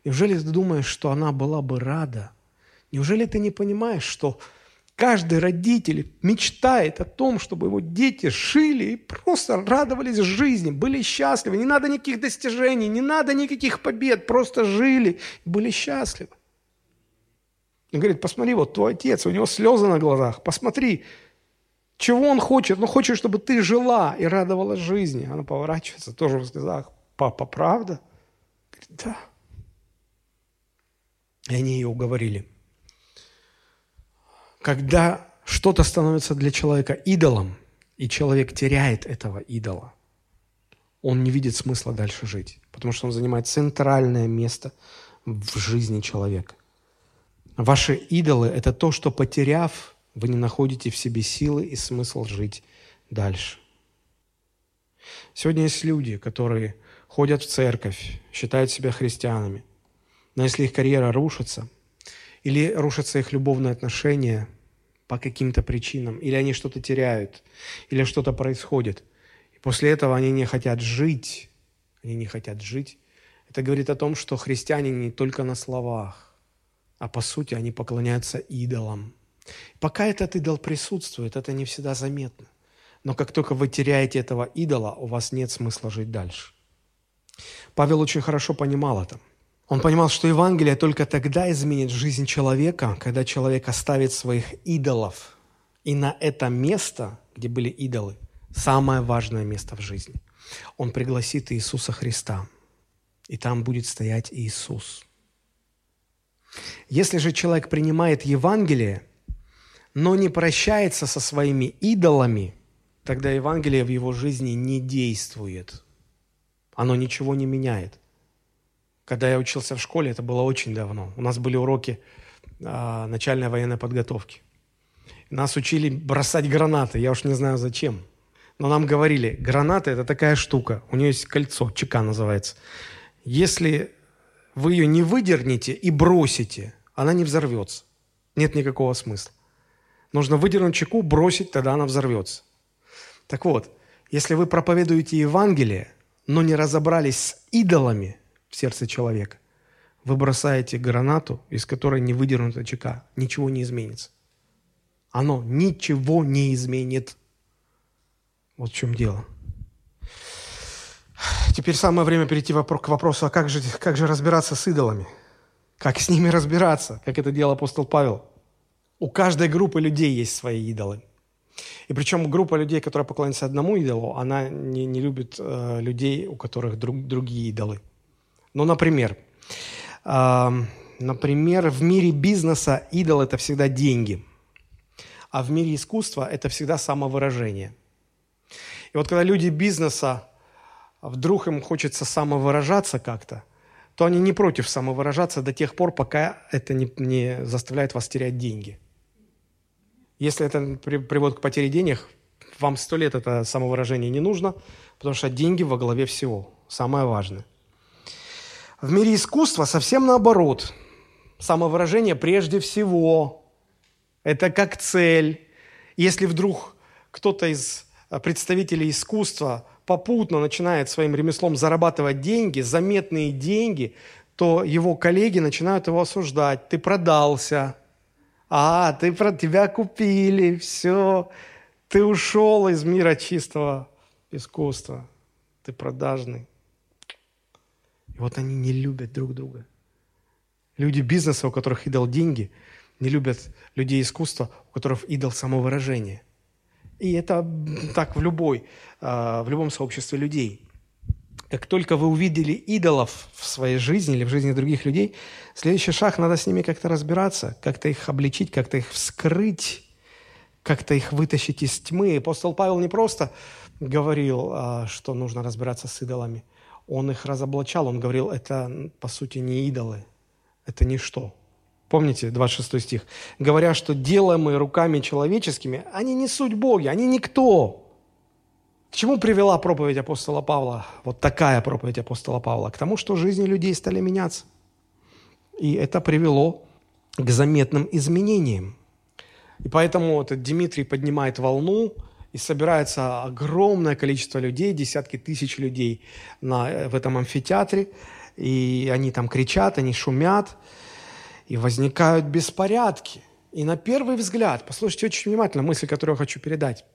неужели ты думаешь, что она была бы рада? Неужели ты не понимаешь, что Каждый родитель мечтает о том, чтобы его дети жили и просто радовались жизни, были счастливы. Не надо никаких достижений, не надо никаких побед, просто жили и были счастливы. Он говорит, посмотри, вот твой отец, у него слезы на глазах, посмотри, чего он хочет? Он хочет, чтобы ты жила и радовалась жизни. Она поворачивается, тоже в слезах. Папа, правда? Говорит, да. И они ее уговорили – когда что-то становится для человека идолом, и человек теряет этого идола, он не видит смысла дальше жить, потому что он занимает центральное место в жизни человека. Ваши идолы – это то, что потеряв, вы не находите в себе силы и смысл жить дальше. Сегодня есть люди, которые ходят в церковь, считают себя христианами, но если их карьера рушится – или рушатся их любовные отношения по каким-то причинам, или они что-то теряют, или что-то происходит. И после этого они не хотят жить. Они не хотят жить. Это говорит о том, что христиане не только на словах, а по сути они поклоняются идолам. Пока этот идол присутствует, это не всегда заметно. Но как только вы теряете этого идола, у вас нет смысла жить дальше. Павел очень хорошо понимал это – он понимал, что Евангелие только тогда изменит жизнь человека, когда человек оставит своих идолов. И на это место, где были идолы, самое важное место в жизни, он пригласит Иисуса Христа. И там будет стоять Иисус. Если же человек принимает Евангелие, но не прощается со своими идолами, тогда Евангелие в его жизни не действует. Оно ничего не меняет. Когда я учился в школе, это было очень давно. У нас были уроки а, начальной военной подготовки. Нас учили бросать гранаты. Я уж не знаю зачем. Но нам говорили, граната – это такая штука. У нее есть кольцо, чека называется. Если вы ее не выдернете и бросите, она не взорвется. Нет никакого смысла. Нужно выдернуть чеку, бросить, тогда она взорвется. Так вот, если вы проповедуете Евангелие, но не разобрались с идолами – в сердце человека. Вы бросаете гранату, из которой не выдернута чека. Ничего не изменится. Оно ничего не изменит. Вот в чем дело. Теперь самое время перейти к вопросу, а как же, как же разбираться с идолами? как с ними разбираться, как это делал апостол Павел. У каждой группы людей есть свои идолы. И причем группа людей, которая поклоняется одному идолу, она не, не любит э, людей, у которых друг, другие идолы. Ну, например, э, например, в мире бизнеса идол – это всегда деньги, а в мире искусства – это всегда самовыражение. И вот когда люди бизнеса, вдруг им хочется самовыражаться как-то, то они не против самовыражаться до тех пор, пока это не, не заставляет вас терять деньги. Если это приводит к потере денег, вам сто лет это самовыражение не нужно, потому что деньги во главе всего. Самое важное. В мире искусства совсем наоборот. Самовыражение прежде всего. Это как цель. Если вдруг кто-то из представителей искусства попутно начинает своим ремеслом зарабатывать деньги, заметные деньги, то его коллеги начинают его осуждать. Ты продался, а, ты про тебя купили, все, ты ушел из мира чистого искусства, ты продажный. И вот они не любят друг друга. Люди бизнеса, у которых идол деньги, не любят людей искусства, у которых идол самовыражение. И это так в, любой, а, в любом сообществе людей. Как только вы увидели идолов в своей жизни или в жизни других людей, следующий шаг – надо с ними как-то разбираться, как-то их обличить, как-то их вскрыть, как-то их вытащить из тьмы. Апостол Павел не просто говорил, а, что нужно разбираться с идолами. Он их разоблачал, он говорил, это по сути не идолы, это ничто. Помните 26 стих? Говоря, что делаемые руками человеческими, они не суть Боги, они никто. К чему привела проповедь апостола Павла, вот такая проповедь апостола Павла? К тому, что жизни людей стали меняться. И это привело к заметным изменениям. И поэтому этот Дмитрий поднимает волну, и собирается огромное количество людей, десятки тысяч людей на, в этом амфитеатре, и они там кричат, они шумят, и возникают беспорядки. И на первый взгляд, послушайте очень внимательно мысль, которую я хочу передать,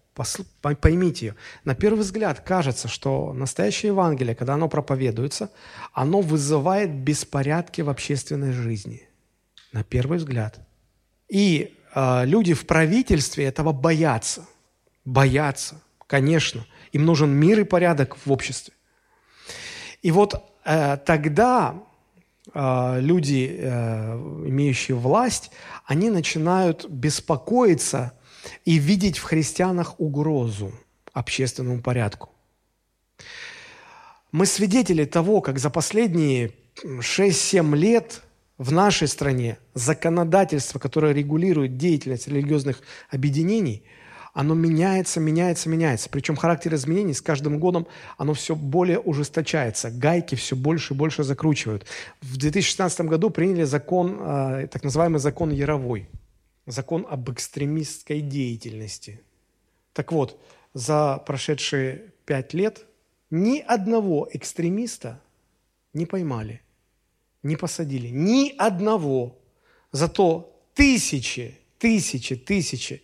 поймите ее. На первый взгляд кажется, что настоящее Евангелие, когда оно проповедуется, оно вызывает беспорядки в общественной жизни. На первый взгляд. И э, люди в правительстве этого боятся. Боятся, конечно. Им нужен мир и порядок в обществе. И вот э, тогда э, люди, э, имеющие власть, они начинают беспокоиться и видеть в христианах угрозу общественному порядку. Мы свидетели того, как за последние 6-7 лет в нашей стране законодательство, которое регулирует деятельность религиозных объединений, оно меняется, меняется, меняется. Причем характер изменений с каждым годом, оно все более ужесточается. Гайки все больше и больше закручивают. В 2016 году приняли закон, э, так называемый закон Яровой – закон об экстремистской деятельности. Так вот, за прошедшие пять лет ни одного экстремиста не поймали, не посадили. Ни одного. Зато тысячи, тысячи, тысячи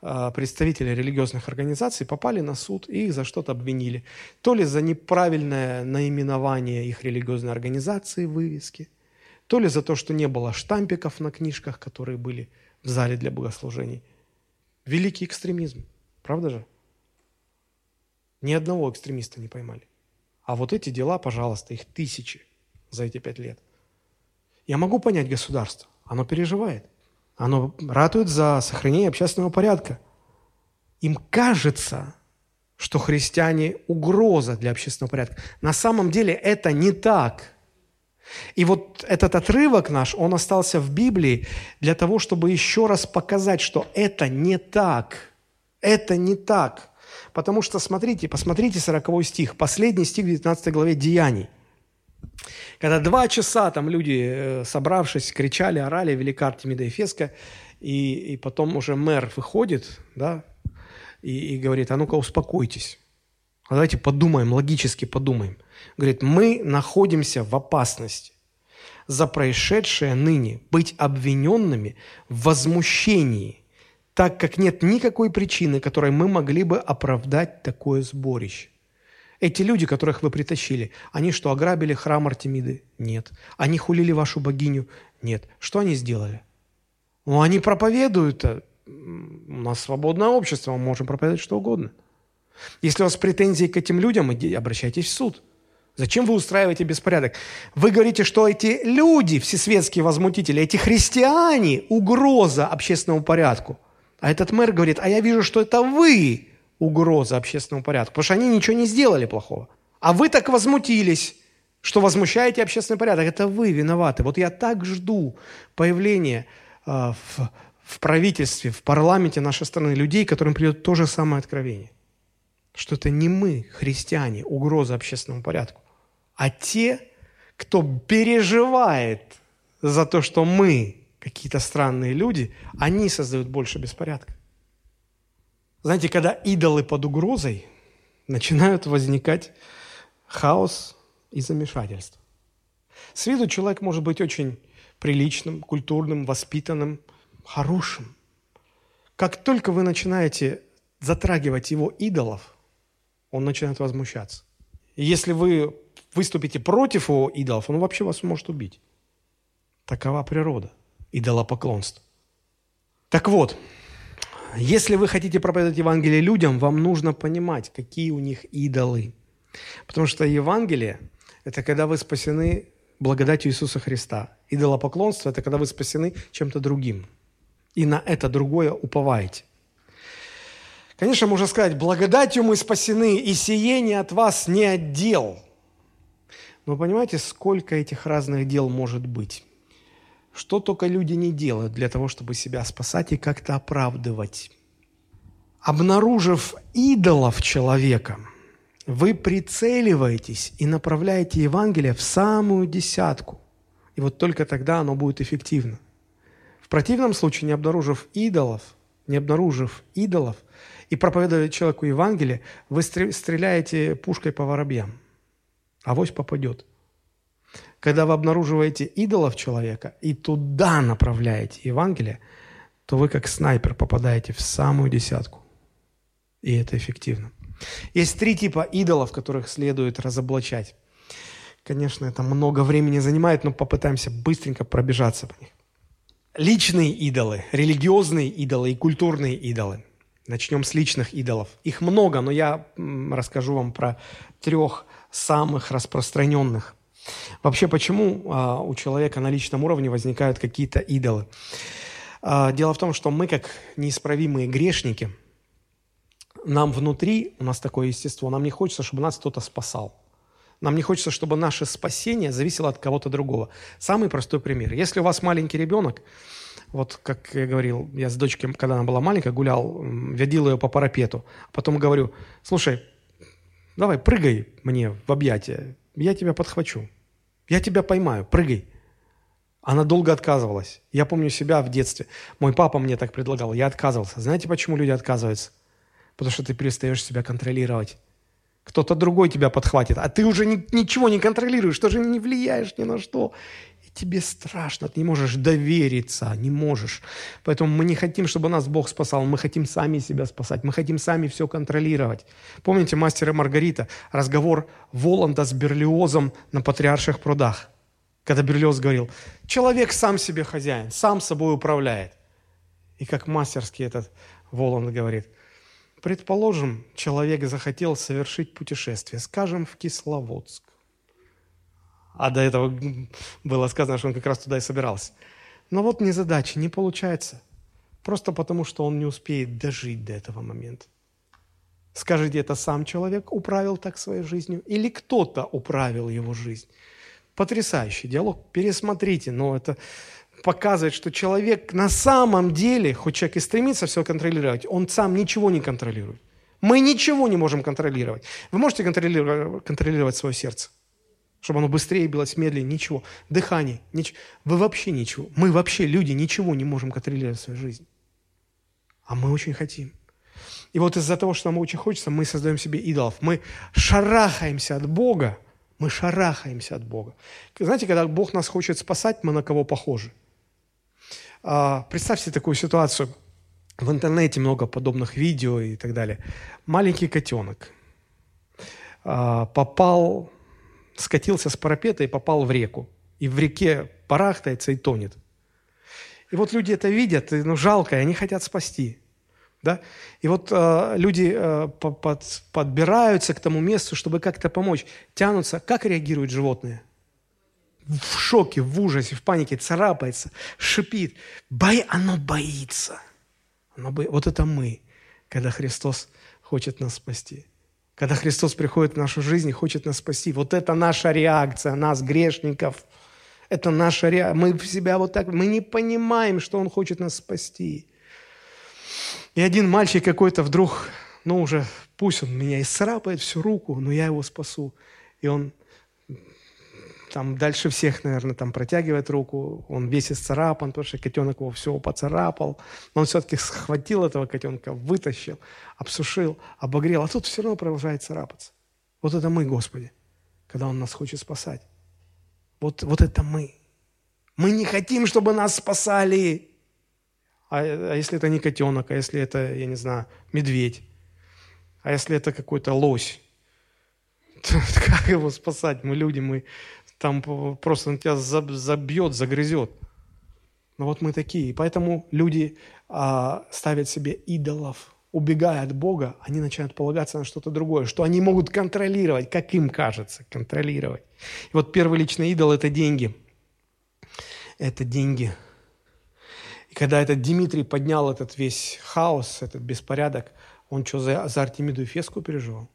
а, представителей религиозных организаций попали на суд и их за что-то обвинили. То ли за неправильное наименование их религиозной организации в вывеске, то ли за то, что не было штампиков на книжках, которые были в зале для богослужений. Великий экстремизм, правда же? Ни одного экстремиста не поймали. А вот эти дела, пожалуйста, их тысячи за эти пять лет. Я могу понять государство. Оно переживает. Оно ратует за сохранение общественного порядка. Им кажется, что христиане угроза для общественного порядка. На самом деле это не так – и вот этот отрывок наш, он остался в Библии для того, чтобы еще раз показать, что это не так. Это не так. Потому что, смотрите, посмотрите 40 стих, последний стих в 19 главе Деяний. Когда два часа там люди, э, собравшись, кричали, орали, велика Артемида Ефеска, и, и потом уже мэр выходит, да, и, и говорит, а ну-ка успокойтесь. А давайте подумаем, логически подумаем. Говорит, мы находимся в опасности за происшедшее ныне быть обвиненными в возмущении, так как нет никакой причины, которой мы могли бы оправдать такое сборище. Эти люди, которых вы притащили, они что, ограбили храм Артемиды? Нет. Они хулили вашу богиню? Нет. Что они сделали? Ну, они проповедуют. У нас свободное общество, мы можем проповедовать что угодно. Если у вас претензии к этим людям, обращайтесь в суд. Зачем вы устраиваете беспорядок? Вы говорите, что эти люди, всесветские возмутители, эти христиане, угроза общественному порядку. А этот мэр говорит, а я вижу, что это вы угроза общественному порядку, потому что они ничего не сделали плохого. А вы так возмутились, что возмущаете общественный порядок. Это вы виноваты. Вот я так жду появления э, в, в правительстве, в парламенте нашей страны людей, которым придет то же самое откровение. Что это не мы, христиане, угроза общественному порядку, а те, кто переживает за то, что мы какие-то странные люди, они создают больше беспорядка. Знаете, когда идолы под угрозой, начинают возникать хаос и замешательство. С виду человек может быть очень приличным, культурным, воспитанным, хорошим. Как только вы начинаете затрагивать его идолов, он начинает возмущаться. И если вы выступите против его идолов, он вообще вас может убить. Такова природа идолопоклонства. Так вот, если вы хотите проповедовать Евангелие людям, вам нужно понимать, какие у них идолы. Потому что Евангелие – это когда вы спасены благодатью Иисуса Христа. Идолопоклонство – это когда вы спасены чем-то другим. И на это другое уповаете. Конечно, можно сказать, благодатью мы спасены, и сиение от вас не отдел. Но понимаете, сколько этих разных дел может быть? Что только люди не делают для того, чтобы себя спасать и как-то оправдывать. Обнаружив идолов человека, вы прицеливаетесь и направляете Евангелие в самую десятку. И вот только тогда оно будет эффективно. В противном случае, не обнаружив идолов, не обнаружив идолов и проповедуя человеку Евангелие, вы стреляете пушкой по воробьям. Авось попадет – когда вы обнаруживаете идолов человека и туда направляете Евангелие, то вы как снайпер попадаете в самую десятку. И это эффективно. Есть три типа идолов, которых следует разоблачать. Конечно, это много времени занимает, но попытаемся быстренько пробежаться по них. Личные идолы, религиозные идолы и культурные идолы. Начнем с личных идолов. Их много, но я расскажу вам про трех самых распространенных. Вообще, почему а, у человека на личном уровне возникают какие-то идолы? А, дело в том, что мы, как неисправимые грешники, нам внутри, у нас такое естество, нам не хочется, чтобы нас кто-то спасал. Нам не хочется, чтобы наше спасение зависело от кого-то другого. Самый простой пример. Если у вас маленький ребенок, вот как я говорил, я с дочкой, когда она была маленькая, гулял, водил ее по парапету. Потом говорю, слушай, давай прыгай мне в объятия, я тебя подхвачу. Я тебя поймаю, прыгай. Она долго отказывалась. Я помню себя в детстве. Мой папа мне так предлагал, я отказывался. Знаете, почему люди отказываются? Потому что ты перестаешь себя контролировать. Кто-то другой тебя подхватит, а ты уже ни, ничего не контролируешь, тоже не влияешь ни на что тебе страшно, ты не можешь довериться, не можешь. Поэтому мы не хотим, чтобы нас Бог спасал, мы хотим сами себя спасать, мы хотим сами все контролировать. Помните «Мастер и Маргарита», разговор Воланда с Берлиозом на Патриарших прудах, когда Берлиоз говорил, человек сам себе хозяин, сам собой управляет. И как мастерски этот Воланд говорит, предположим, человек захотел совершить путешествие, скажем, в Кисловодск. А до этого было сказано, что он как раз туда и собирался. Но вот незадача, не получается. Просто потому, что он не успеет дожить до этого момента. Скажите, это сам человек управил так своей жизнью или кто-то управил его жизнь? Потрясающий диалог. Пересмотрите, но это показывает, что человек на самом деле, хоть человек и стремится все контролировать, он сам ничего не контролирует. Мы ничего не можем контролировать. Вы можете контролировать, контролировать свое сердце? Чтобы оно быстрее билось, медленнее, ничего. Дыхание, ничего. Вы вообще ничего. Мы вообще, люди, ничего не можем контролировать в своей жизни. А мы очень хотим. И вот из-за того, что нам очень хочется, мы создаем себе идолов. Мы шарахаемся от Бога. Мы шарахаемся от Бога. Знаете, когда Бог нас хочет спасать, мы на кого похожи? А, представьте такую ситуацию. В интернете много подобных видео и так далее. Маленький котенок. а, попал, скатился с парапета и попал в реку. И в реке барахтается и тонет. И вот люди это видят, и, ну, жалко, и они хотят спасти. Да? И вот э, люди э, под, подбираются к тому месту, чтобы как-то помочь, тянутся. Как реагируют животные? В шоке, в ужасе, в панике, царапается, шипит. Бо... Оно боится. Оно бо... Вот это мы, когда Христос хочет нас спасти. Когда Христос приходит в нашу жизнь и хочет нас спасти. Вот это наша реакция, нас, грешников. Это наша реакция. Мы в себя вот так, мы не понимаем, что Он хочет нас спасти. И один мальчик какой-то вдруг, ну уже, пусть он меня исцарапает всю руку, но я его спасу. И он там дальше всех, наверное, там протягивает руку, он весь исцарапан, потому что котенок его все поцарапал, но он все-таки схватил этого котенка, вытащил, обсушил, обогрел, а тут все равно продолжает царапаться. Вот это мы, Господи, когда Он нас хочет спасать. Вот, вот это мы. Мы не хотим, чтобы нас спасали. А, а если это не котенок, а если это, я не знаю, медведь, а если это какой-то лось, как его спасать? Мы люди, мы там просто на тебя забьет, загрызет. Но вот мы такие. Поэтому люди а, ставят себе идолов. Убегая от Бога, они начинают полагаться на что-то другое, что они могут контролировать, как им кажется, контролировать. И вот первый личный идол – это деньги. Это деньги. И когда этот Дмитрий поднял этот весь хаос, этот беспорядок, он что, за, за Артемиду и Феску переживал?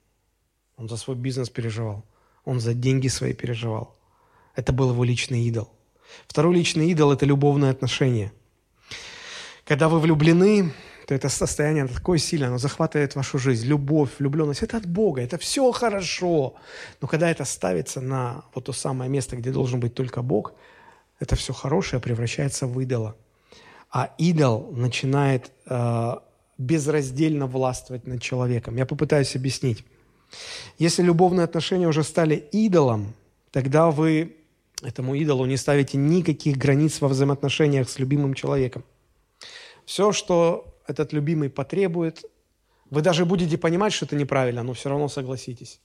Он за свой бизнес переживал. Он за деньги свои переживал. Это был его личный идол. Второй личный идол – это любовные отношения. Когда вы влюблены, то это состояние такое сильное, оно захватывает вашу жизнь. Любовь, влюбленность – это от Бога, это все хорошо. Но когда это ставится на вот то самое место, где должен быть только Бог, это все хорошее превращается в идола. А идол начинает э, безраздельно властвовать над человеком. Я попытаюсь объяснить. Если любовные отношения уже стали идолом, тогда вы этому идолу не ставите никаких границ во взаимоотношениях с любимым человеком. Все, что этот любимый потребует, вы даже будете понимать, что это неправильно, но все равно согласитесь.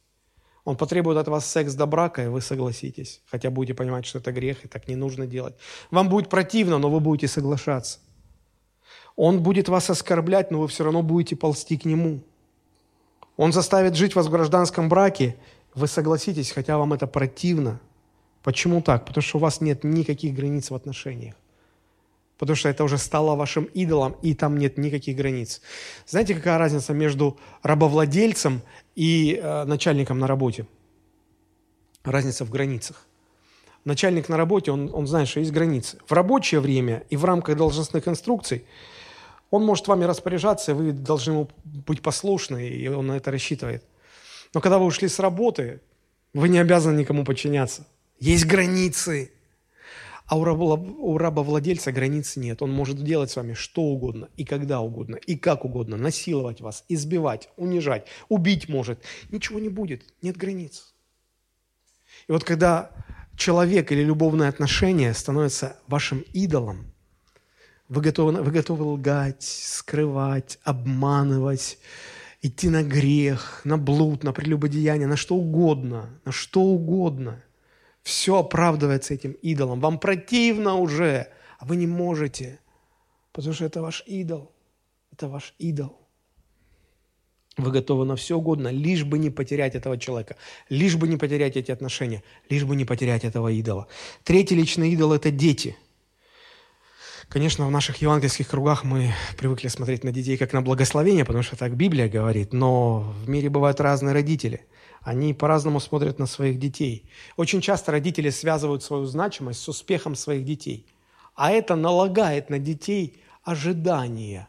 Он потребует от вас секс до брака, и вы согласитесь. Хотя будете понимать, что это грех, и так не нужно делать. Вам будет противно, но вы будете соглашаться. Он будет вас оскорблять, но вы все равно будете ползти к нему. Он заставит жить вас в гражданском браке, вы согласитесь, хотя вам это противно – Почему так? Потому что у вас нет никаких границ в отношениях. Потому что это уже стало вашим идолом, и там нет никаких границ. Знаете, какая разница между рабовладельцем и э, начальником на работе? Разница в границах. Начальник на работе, он, он знает, что есть границы. В рабочее время и в рамках должностных инструкций он может вами распоряжаться, и вы должны ему быть послушны, и он на это рассчитывает. Но когда вы ушли с работы, вы не обязаны никому подчиняться. Есть границы. А у, раба, у рабовладельца границ нет. Он может делать с вами что угодно, и когда угодно, и как угодно, насиловать вас, избивать, унижать, убить может. Ничего не будет, нет границ. И вот когда человек или любовное отношение становится вашим идолом, вы готовы, вы готовы лгать, скрывать, обманывать, идти на грех, на блуд, на прелюбодеяние, на что угодно, на что угодно – все оправдывается этим идолом. Вам противно уже, а вы не можете, потому что это ваш идол. Это ваш идол. Вы готовы на все угодно, лишь бы не потерять этого человека, лишь бы не потерять эти отношения, лишь бы не потерять этого идола. Третий личный идол – это дети. Конечно, в наших евангельских кругах мы привыкли смотреть на детей как на благословение, потому что так Библия говорит, но в мире бывают разные родители – они по-разному смотрят на своих детей. Очень часто родители связывают свою значимость с успехом своих детей. А это налагает на детей ожидания.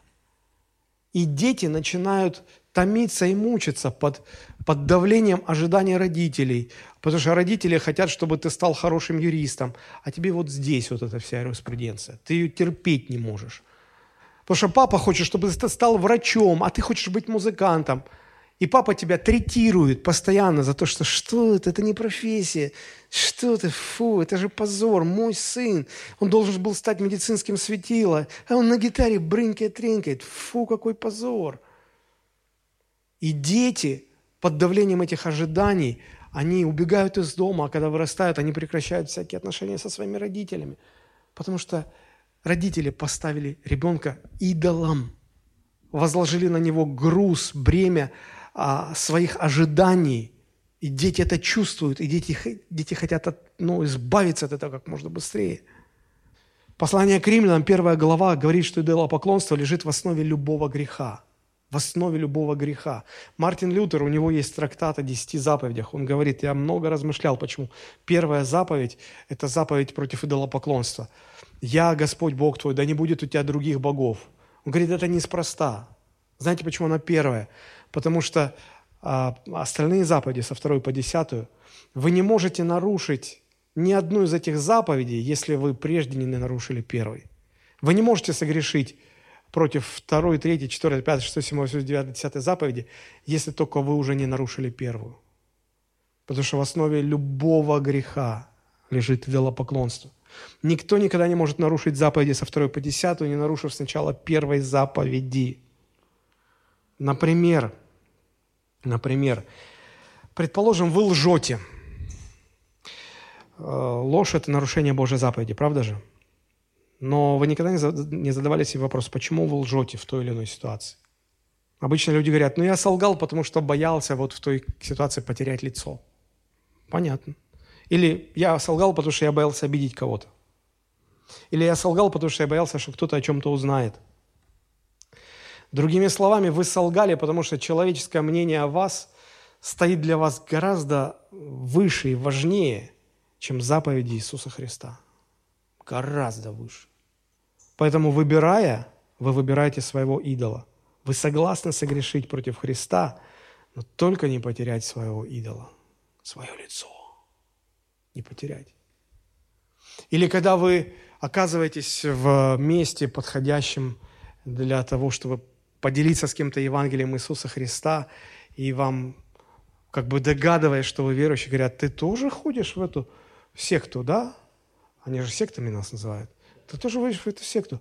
И дети начинают томиться и мучиться под, под давлением ожидания родителей. Потому что родители хотят, чтобы ты стал хорошим юристом. А тебе вот здесь вот эта вся юриспруденция. Ты ее терпеть не можешь. Потому что папа хочет, чтобы ты стал врачом, а ты хочешь быть музыкантом. И папа тебя третирует постоянно за то, что что это, это не профессия, что ты, фу, это же позор, мой сын, он должен был стать медицинским светило, а он на гитаре брынкает, тренькает, фу, какой позор. И дети под давлением этих ожиданий они убегают из дома, а когда вырастают, они прекращают всякие отношения со своими родителями. Потому что родители поставили ребенка идолом, возложили на него груз, бремя а, своих ожиданий. И дети это чувствуют, и дети, дети хотят от, ну, избавиться от этого как можно быстрее. Послание к римлянам, первая глава, говорит, что идолопоклонство лежит в основе любого греха в основе любого греха. Мартин Лютер, у него есть трактат о десяти заповедях. Он говорит, я много размышлял, почему. Первая заповедь – это заповедь против идолопоклонства. «Я, Господь Бог твой, да не будет у тебя других богов». Он говорит, это неспроста. Знаете, почему она первая? Потому что а, остальные заповеди, со второй по десятую, вы не можете нарушить ни одну из этих заповедей, если вы прежде не нарушили первой. Вы не можете согрешить против второй, третьей, четвертой, пятой, шестой, седьмой, восьмой, девятой, десятой заповеди, если только вы уже не нарушили первую. Потому что в основе любого греха лежит велопоклонство. Никто никогда не может нарушить заповеди со второй по десятую, не нарушив сначала первой заповеди. Например, например, предположим, вы лжете. Э, ложь – это нарушение Божьей заповеди, правда же? Но вы никогда не задавали себе вопрос, почему вы лжете в той или иной ситуации? Обычно люди говорят, ну я солгал, потому что боялся вот в той ситуации потерять лицо. Понятно. Или я солгал, потому что я боялся обидеть кого-то. Или я солгал, потому что я боялся, что кто-то о чем-то узнает. Другими словами, вы солгали, потому что человеческое мнение о вас стоит для вас гораздо выше и важнее, чем заповеди Иисуса Христа гораздо выше. Поэтому, выбирая, вы выбираете своего идола. Вы согласны согрешить против Христа, но только не потерять своего идола, свое лицо. Не потерять. Или когда вы оказываетесь в месте, подходящем для того, чтобы поделиться с кем-то Евангелием Иисуса Христа, и вам, как бы догадываясь, что вы верующий, говорят, ты тоже ходишь в эту секту, да? Они же сектами нас называют. Ты тоже войдешь в эту секту.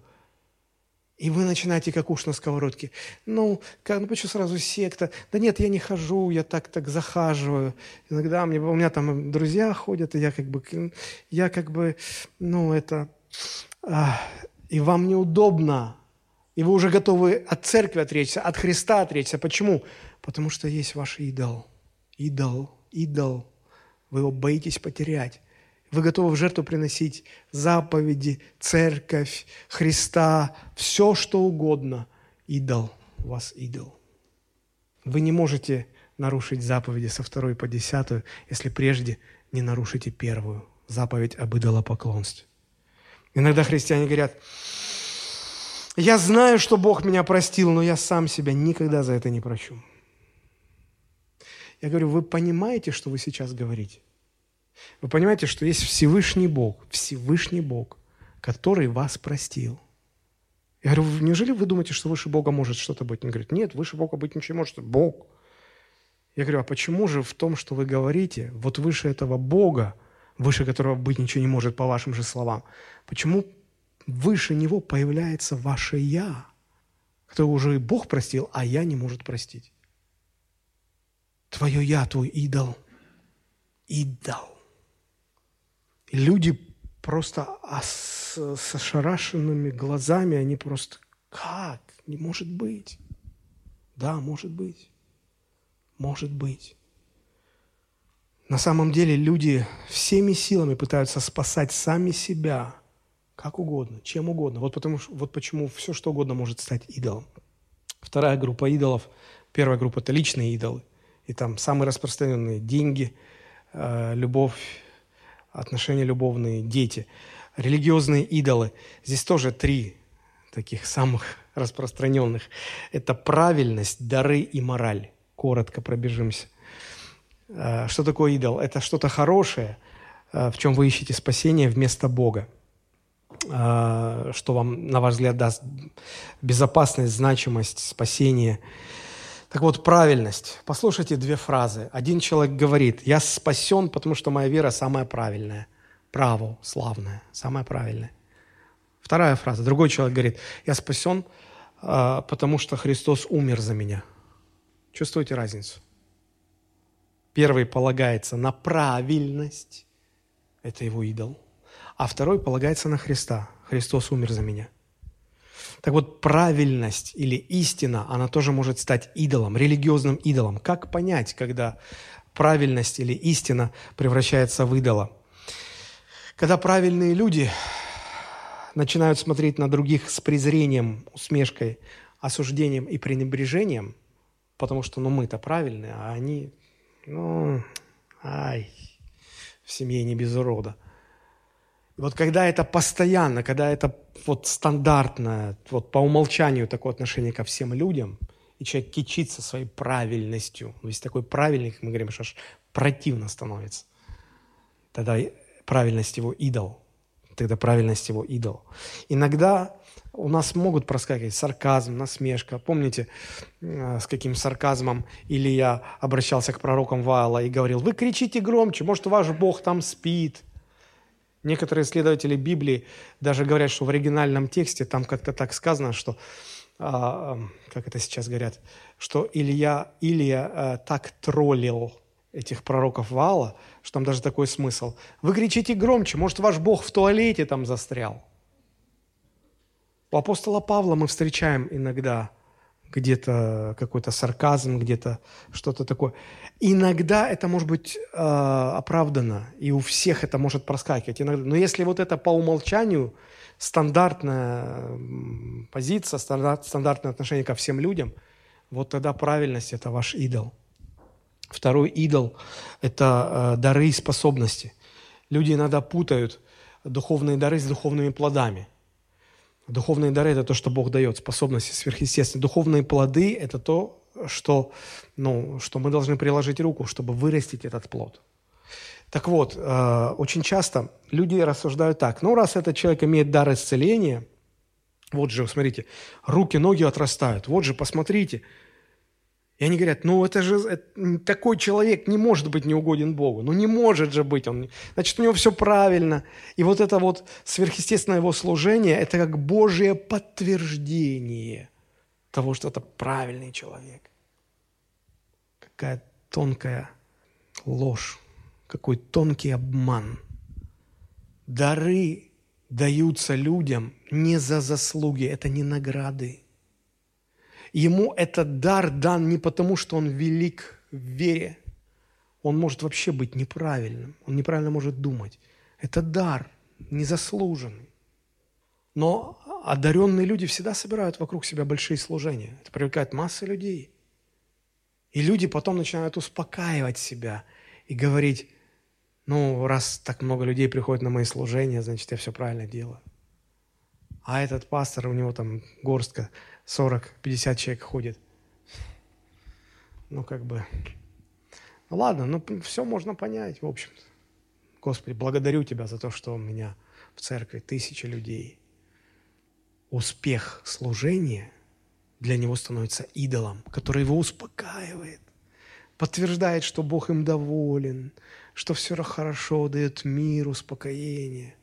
И вы начинаете как уж на сковородке. Ну, как, ну почему сразу секта? Да нет, я не хожу, я так так захаживаю. Иногда мне, у меня там друзья ходят, и я как бы, я как бы, ну это, а, и вам неудобно. И вы уже готовы от церкви отречься, от Христа отречься. Почему? Потому что есть ваш идол. Идол, идол. Вы его боитесь потерять. Вы готовы в жертву приносить заповеди, церковь, Христа, все, что угодно. Идол, у вас идол. Вы не можете нарушить заповеди со второй по десятую, если прежде не нарушите первую заповедь об идолопоклонстве. Иногда христиане говорят, я знаю, что Бог меня простил, но я сам себя никогда за это не прощу. Я говорю, вы понимаете, что вы сейчас говорите? Вы понимаете, что есть Всевышний Бог, Всевышний Бог, который вас простил. Я говорю, неужели вы думаете, что выше Бога может что-то быть? Он говорит, нет, выше Бога быть ничего не может, Бог. Я говорю, а почему же в том, что вы говорите, вот выше этого Бога, выше которого быть ничего не может, по вашим же словам, почему выше него появляется ваше «я», которое уже и Бог простил, а «я» не может простить? Твое «я», твой идол. Идол. И люди просто с, с ошарашенными глазами, они просто, как? Не может быть. Да, может быть. Может быть. На самом деле люди всеми силами пытаются спасать сами себя, как угодно, чем угодно. Вот, потому, вот почему все, что угодно может стать идолом. Вторая группа идолов, первая группа – это личные идолы. И там самые распространенные – деньги, э, любовь, отношения любовные, дети, религиозные идолы. Здесь тоже три таких самых распространенных. Это правильность, дары и мораль. Коротко пробежимся. Э, что такое идол? Это что-то хорошее, э, в чем вы ищете спасение вместо Бога. Э, что вам, на ваш взгляд, даст безопасность, значимость, спасение. Так вот, правильность. Послушайте две фразы. Один человек говорит, я спасен, потому что моя вера самая правильная. Право, славное, самое правильное. Вторая фраза. Другой человек говорит, я спасен, а, потому что Христос умер за меня. Чувствуете разницу? Первый полагается на правильность, это его идол, а второй полагается на Христа. Христос умер за меня. Так вот, правильность или истина, она тоже может стать идолом, религиозным идолом. Как понять, когда правильность или истина превращается в идола? Когда правильные люди начинают смотреть на других с презрением, усмешкой, осуждением и пренебрежением, потому что, ну, мы-то правильные, а они, ну, ай, в семье не без урода. Вот когда это постоянно, когда это вот стандартное, вот по умолчанию такое отношение ко всем людям, и человек кичится своей правильностью, то есть такой правильный, как мы говорим, что аж противно становится, тогда правильность его идол – тогда правильность его идол. Иногда у нас могут проскакивать сарказм, насмешка. Помните, э, с каким сарказмом Илья обращался к пророкам Ваала и говорил, вы кричите громче, может, ваш Бог там спит. Некоторые исследователи Библии даже говорят, что в оригинальном тексте там как-то так сказано, что, а, как это сейчас говорят, что Илья, Илья а, так троллил этих пророков Вала, что там даже такой смысл. Вы кричите громче, может, ваш Бог в туалете там застрял. У апостола Павла мы встречаем иногда где-то какой-то сарказм, где-то что-то такое. Иногда это может быть э, оправдано, и у всех это может проскакивать. Иногда. Но если вот это по умолчанию стандартная позиция, стандарт, стандартное отношение ко всем людям, вот тогда правильность – это ваш идол – Второй идол – это э, дары и способности. Люди иногда путают духовные дары с духовными плодами. Духовные дары – это то, что Бог дает, способности сверхъестественные. Духовные плоды – это то, что, ну, что мы должны приложить руку, чтобы вырастить этот плод. Так вот, э, очень часто люди рассуждают так. Ну, раз этот человек имеет дар исцеления, вот же, смотрите, руки, ноги отрастают. Вот же, посмотрите – и они говорят, ну это же это, такой человек не может быть неугоден Богу. Ну не может же быть он. Значит, у него все правильно. И вот это вот сверхъестественное его служение, это как Божье подтверждение того, что это правильный человек. Какая тонкая ложь, какой тонкий обман. Дары даются людям не за заслуги, это не награды. Ему этот дар дан не потому, что он велик в вере. Он может вообще быть неправильным. Он неправильно может думать. Это дар, незаслуженный. Но одаренные люди всегда собирают вокруг себя большие служения. Это привлекает массы людей. И люди потом начинают успокаивать себя и говорить, ну, раз так много людей приходит на мои служения, значит, я все правильно делаю. А этот пастор, у него там горстка 40-50 человек ходит. Ну, как бы... Ну, ладно, ну, все можно понять, в общем-то. Господи, благодарю Тебя за то, что у меня в церкви тысячи людей. Успех служения для него становится идолом, который его успокаивает, подтверждает, что Бог им доволен, что все хорошо, дает мир, успокоение.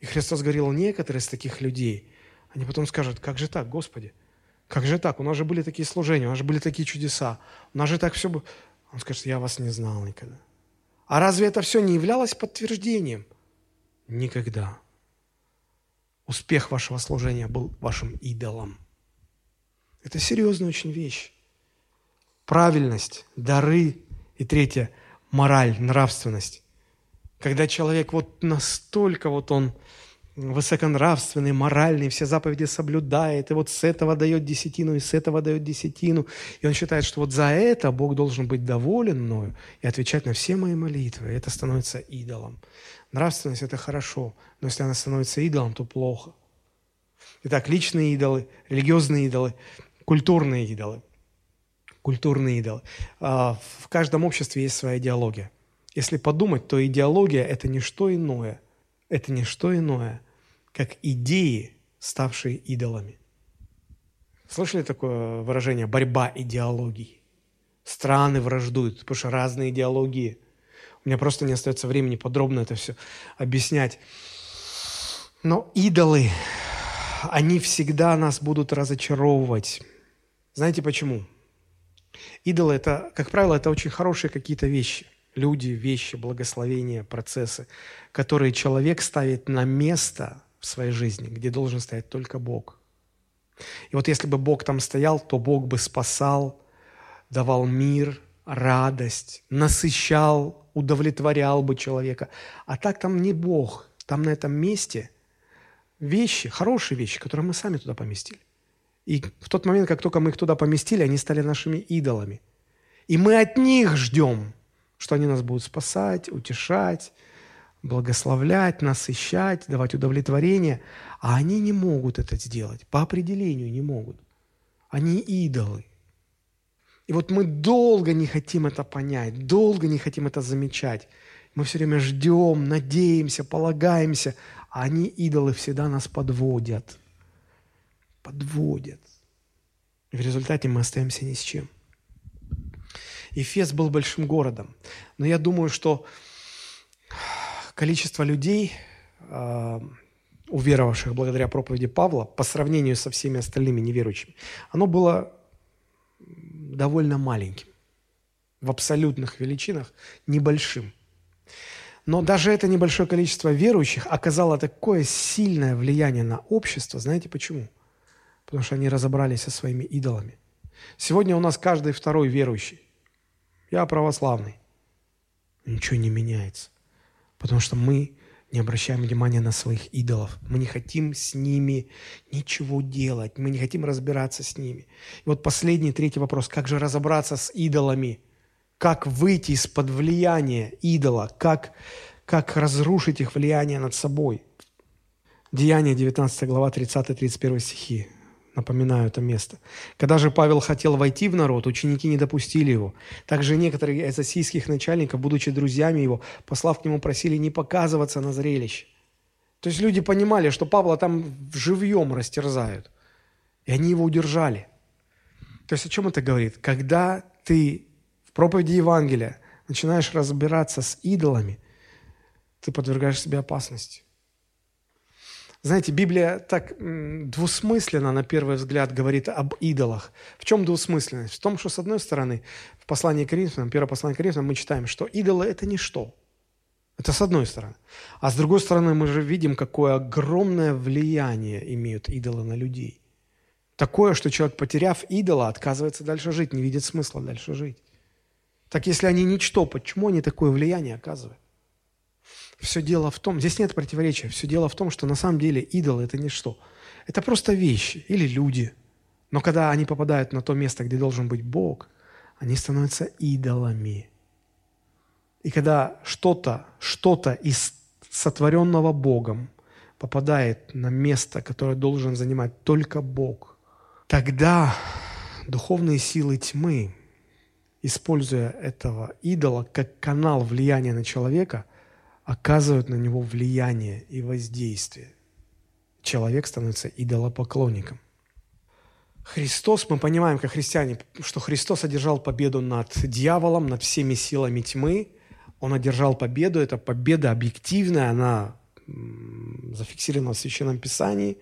И Христос говорил, некоторые из таких людей – они потом скажут, как же так, Господи? Как же так? У нас же были такие служения, у нас же были такие чудеса. У нас же так все было. Он скажет, я вас не знал никогда. А разве это все не являлось подтверждением? Никогда. Успех вашего служения был вашим идолом. Это серьезная очень вещь. Правильность, дары и третье – мораль, нравственность. Когда человек вот настолько вот он высоконравственный, моральный, все заповеди соблюдает, и вот с этого дает десятину, и с этого дает десятину. И он считает, что вот за это Бог должен быть доволен мною и отвечать на все мои молитвы. И это становится идолом. Нравственность – это хорошо, но если она становится идолом, то плохо. Итак, личные идолы, религиозные идолы, культурные идолы. Культурные идолы. А, в каждом обществе есть своя идеология. Если подумать, то идеология – это не что иное – это не что иное, как идеи, ставшие идолами. Слышали такое выражение «борьба идеологий»? Страны враждуют, потому что разные идеологии. У меня просто не остается времени подробно это все объяснять. Но идолы, они всегда нас будут разочаровывать. Знаете почему? Идолы – это, как правило, это очень хорошие какие-то вещи. Люди, вещи, благословения, процессы, которые человек ставит на место в своей жизни, где должен стоять только Бог. И вот если бы Бог там стоял, то Бог бы спасал, давал мир, радость, насыщал, удовлетворял бы человека. А так там не Бог, там на этом месте вещи, хорошие вещи, которые мы сами туда поместили. И в тот момент, как только мы их туда поместили, они стали нашими идолами. И мы от них ждем, что они нас будут спасать, утешать, благословлять, насыщать, давать удовлетворение. А они не могут это сделать, по определению не могут. Они идолы. И вот мы долго не хотим это понять, долго не хотим это замечать. Мы все время ждем, надеемся, полагаемся, а они, идолы, всегда нас подводят. Подводят. И в результате мы остаемся ни с чем. Эфес был большим городом. Но я думаю, что количество людей, э, уверовавших благодаря проповеди Павла, по сравнению со всеми остальными неверующими, оно было довольно маленьким. В абсолютных величинах небольшим. Но даже это небольшое количество верующих оказало такое сильное влияние на общество. Знаете почему? Потому что они разобрались со своими идолами. Сегодня у нас каждый второй верующий. Я православный. Ничего не меняется. Потому что мы не обращаем внимания на своих идолов. Мы не хотим с ними ничего делать. Мы не хотим разбираться с ними. И вот последний, третий вопрос. Как же разобраться с идолами? Как выйти из-под влияния идола? Как, как разрушить их влияние над собой? Деяние 19 глава 30-31 стихи. Напоминаю это место. Когда же Павел хотел войти в народ, ученики не допустили его. Также некоторые из ассийских начальников, будучи друзьями его, послав к нему, просили не показываться на зрелище. То есть люди понимали, что Павла там живьем растерзают. И они его удержали. То есть о чем это говорит? Когда ты в проповеди Евангелия начинаешь разбираться с идолами, ты подвергаешь себе опасности. Знаете, Библия так двусмысленно, на первый взгляд, говорит об идолах. В чем двусмысленность? В том, что, с одной стороны, в послании к Коринфянам, первое послание к Коринфянам, мы читаем, что идолы – это ничто. Это с одной стороны. А с другой стороны, мы же видим, какое огромное влияние имеют идолы на людей. Такое, что человек, потеряв идола, отказывается дальше жить, не видит смысла дальше жить. Так если они ничто, почему они такое влияние оказывают? Все дело в том, здесь нет противоречия, все дело в том, что на самом деле идол – это не что. Это просто вещи или люди. Но когда они попадают на то место, где должен быть Бог, они становятся идолами. И когда что-то, что-то из сотворенного Богом попадает на место, которое должен занимать только Бог, тогда духовные силы тьмы, используя этого идола как канал влияния на человека – оказывают на него влияние и воздействие. Человек становится идолопоклонником. Христос, мы понимаем, как христиане, что Христос одержал победу над дьяволом, над всеми силами тьмы. Он одержал победу, это победа объективная, она зафиксирована в Священном Писании.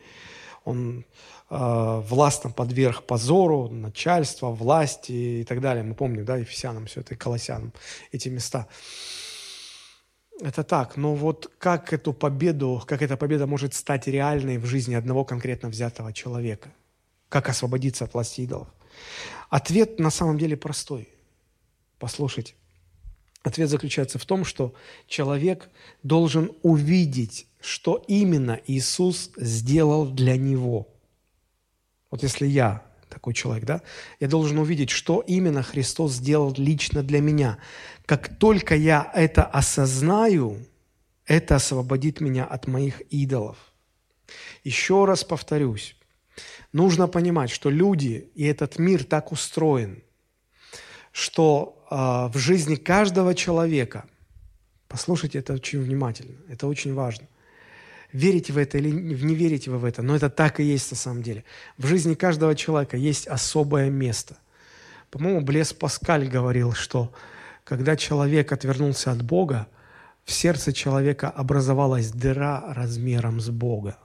Он э, властно подверг позору, начальство, власти и так далее. Мы помним, да, Ефесянам все это, и Колоссянам эти места. Это так, но вот как эту победу, как эта победа может стать реальной в жизни одного конкретно взятого человека? Как освободиться от власти идолов? Ответ на самом деле простой. Послушайте. Ответ заключается в том, что человек должен увидеть, что именно Иисус сделал для него. Вот если я такой человек, да, я должен увидеть, что именно Христос сделал лично для меня. Как только я это осознаю, это освободит меня от моих идолов. Еще раз повторюсь, нужно понимать, что люди и этот мир так устроен, что э, в жизни каждого человека, послушайте это очень внимательно, это очень важно, верите вы это или не верите вы в это, но это так и есть на самом деле. В жизни каждого человека есть особое место. По-моему, Блес Паскаль говорил, что когда человек отвернулся от Бога, в сердце человека образовалась дыра размером с Бога.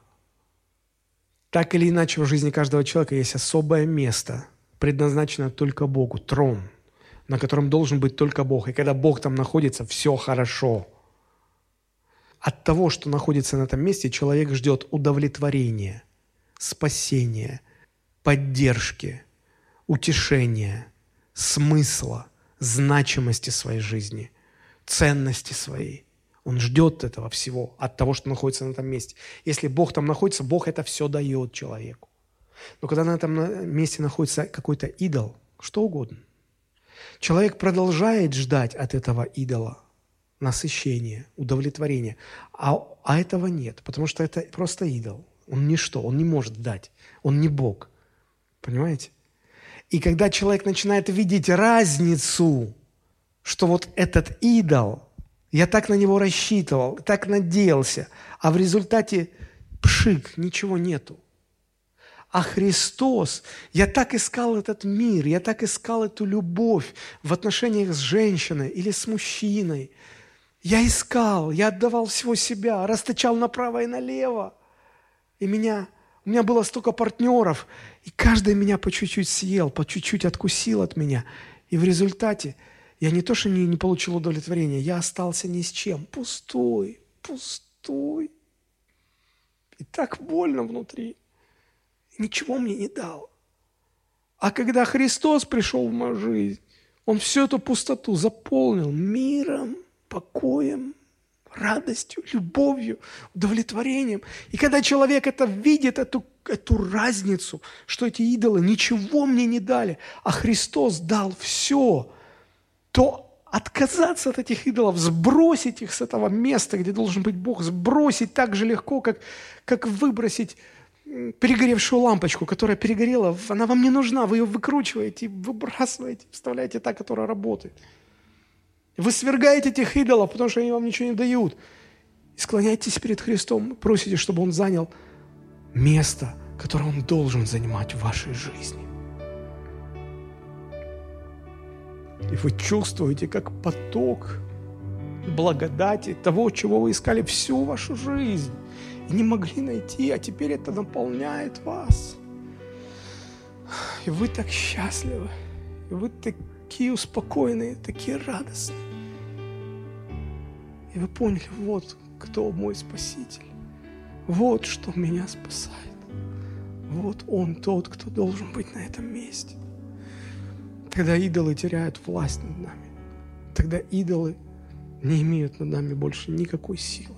Так или иначе, в жизни каждого человека есть особое место, предназначена только Богу, трон, на котором должен быть только Бог. И когда Бог там находится, все хорошо. От того, что находится на этом месте, человек ждет удовлетворения, спасения, поддержки, утешения, смысла, значимости своей жизни, ценности своей. Он ждет этого всего от того, что находится на этом месте. Если Бог там находится, Бог это все дает человеку. Но когда на этом месте находится какой-то идол, что угодно, человек продолжает ждать от этого идола насыщения, удовлетворения, а, а этого нет, потому что это просто идол. Он ничто, он не может дать, он не Бог. Понимаете? И когда человек начинает видеть разницу, что вот этот идол, я так на него рассчитывал, так надеялся, а в результате пшик, ничего нету. А Христос, я так искал этот мир, я так искал эту любовь в отношениях с женщиной или с мужчиной. Я искал, я отдавал всего себя, расточал направо и налево. И меня, у меня было столько партнеров, и каждый меня по чуть-чуть съел, по чуть-чуть откусил от меня. И в результате я не то, что не, не получил удовлетворения, я остался ни с чем. Пустой, пустой. И так больно внутри ничего мне не дал. А когда Христос пришел в мою жизнь, Он всю эту пустоту заполнил миром, покоем, радостью, любовью, удовлетворением. И когда человек это видит, эту, эту разницу, что эти идолы ничего мне не дали, а Христос дал все, то отказаться от этих идолов, сбросить их с этого места, где должен быть Бог, сбросить так же легко, как, как выбросить перегоревшую лампочку, которая перегорела, она вам не нужна, вы ее выкручиваете, выбрасываете, вставляете та, которая работает. Вы свергаете этих идолов, потому что они вам ничего не дают. И склоняйтесь перед Христом, просите, чтобы Он занял место, которое Он должен занимать в вашей жизни. И вы чувствуете, как поток благодати, того, чего вы искали всю вашу жизнь и не могли найти, а теперь это наполняет вас. И вы так счастливы, и вы такие успокоенные, такие радостные. И вы поняли, вот кто мой Спаситель, вот что меня спасает. Вот Он тот, кто должен быть на этом месте. Тогда идолы теряют власть над нами. Тогда идолы не имеют над нами больше никакой силы.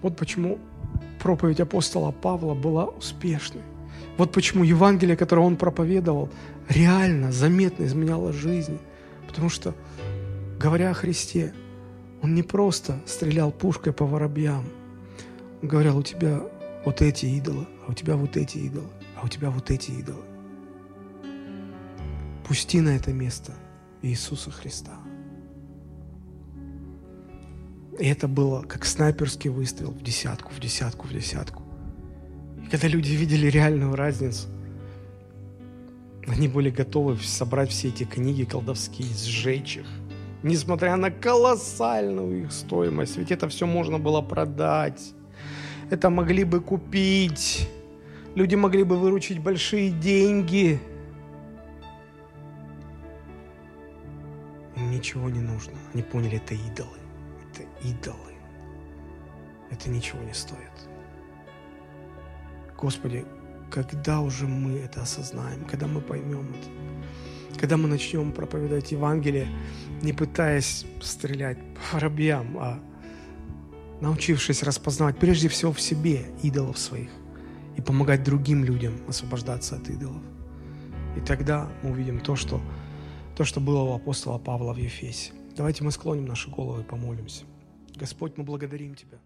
Вот почему проповедь апостола Павла была успешной. Вот почему Евангелие, которое он проповедовал, реально, заметно изменяло жизнь. Потому что, говоря о Христе, он не просто стрелял пушкой по воробьям. Он говорил, у тебя вот эти идолы, а у тебя вот эти идолы, а у тебя вот эти идолы. Пусти на это место Иисуса Христа. И это было как снайперский выстрел в десятку, в десятку, в десятку. И когда люди видели реальную разницу, они были готовы собрать все эти книги колдовские, сжечь их, несмотря на колоссальную их стоимость. Ведь это все можно было продать, это могли бы купить, люди могли бы выручить большие деньги. Им ничего не нужно. Они поняли, это идолы идолы. Это ничего не стоит. Господи, когда уже мы это осознаем, когда мы поймем это, когда мы начнем проповедовать Евангелие, не пытаясь стрелять по воробьям, а научившись распознавать прежде всего в себе идолов своих и помогать другим людям освобождаться от идолов. И тогда мы увидим то, что, то, что было у апостола Павла в Ефесе. Давайте мы склоним наши головы и помолимся. Господь, мы благодарим Тебя.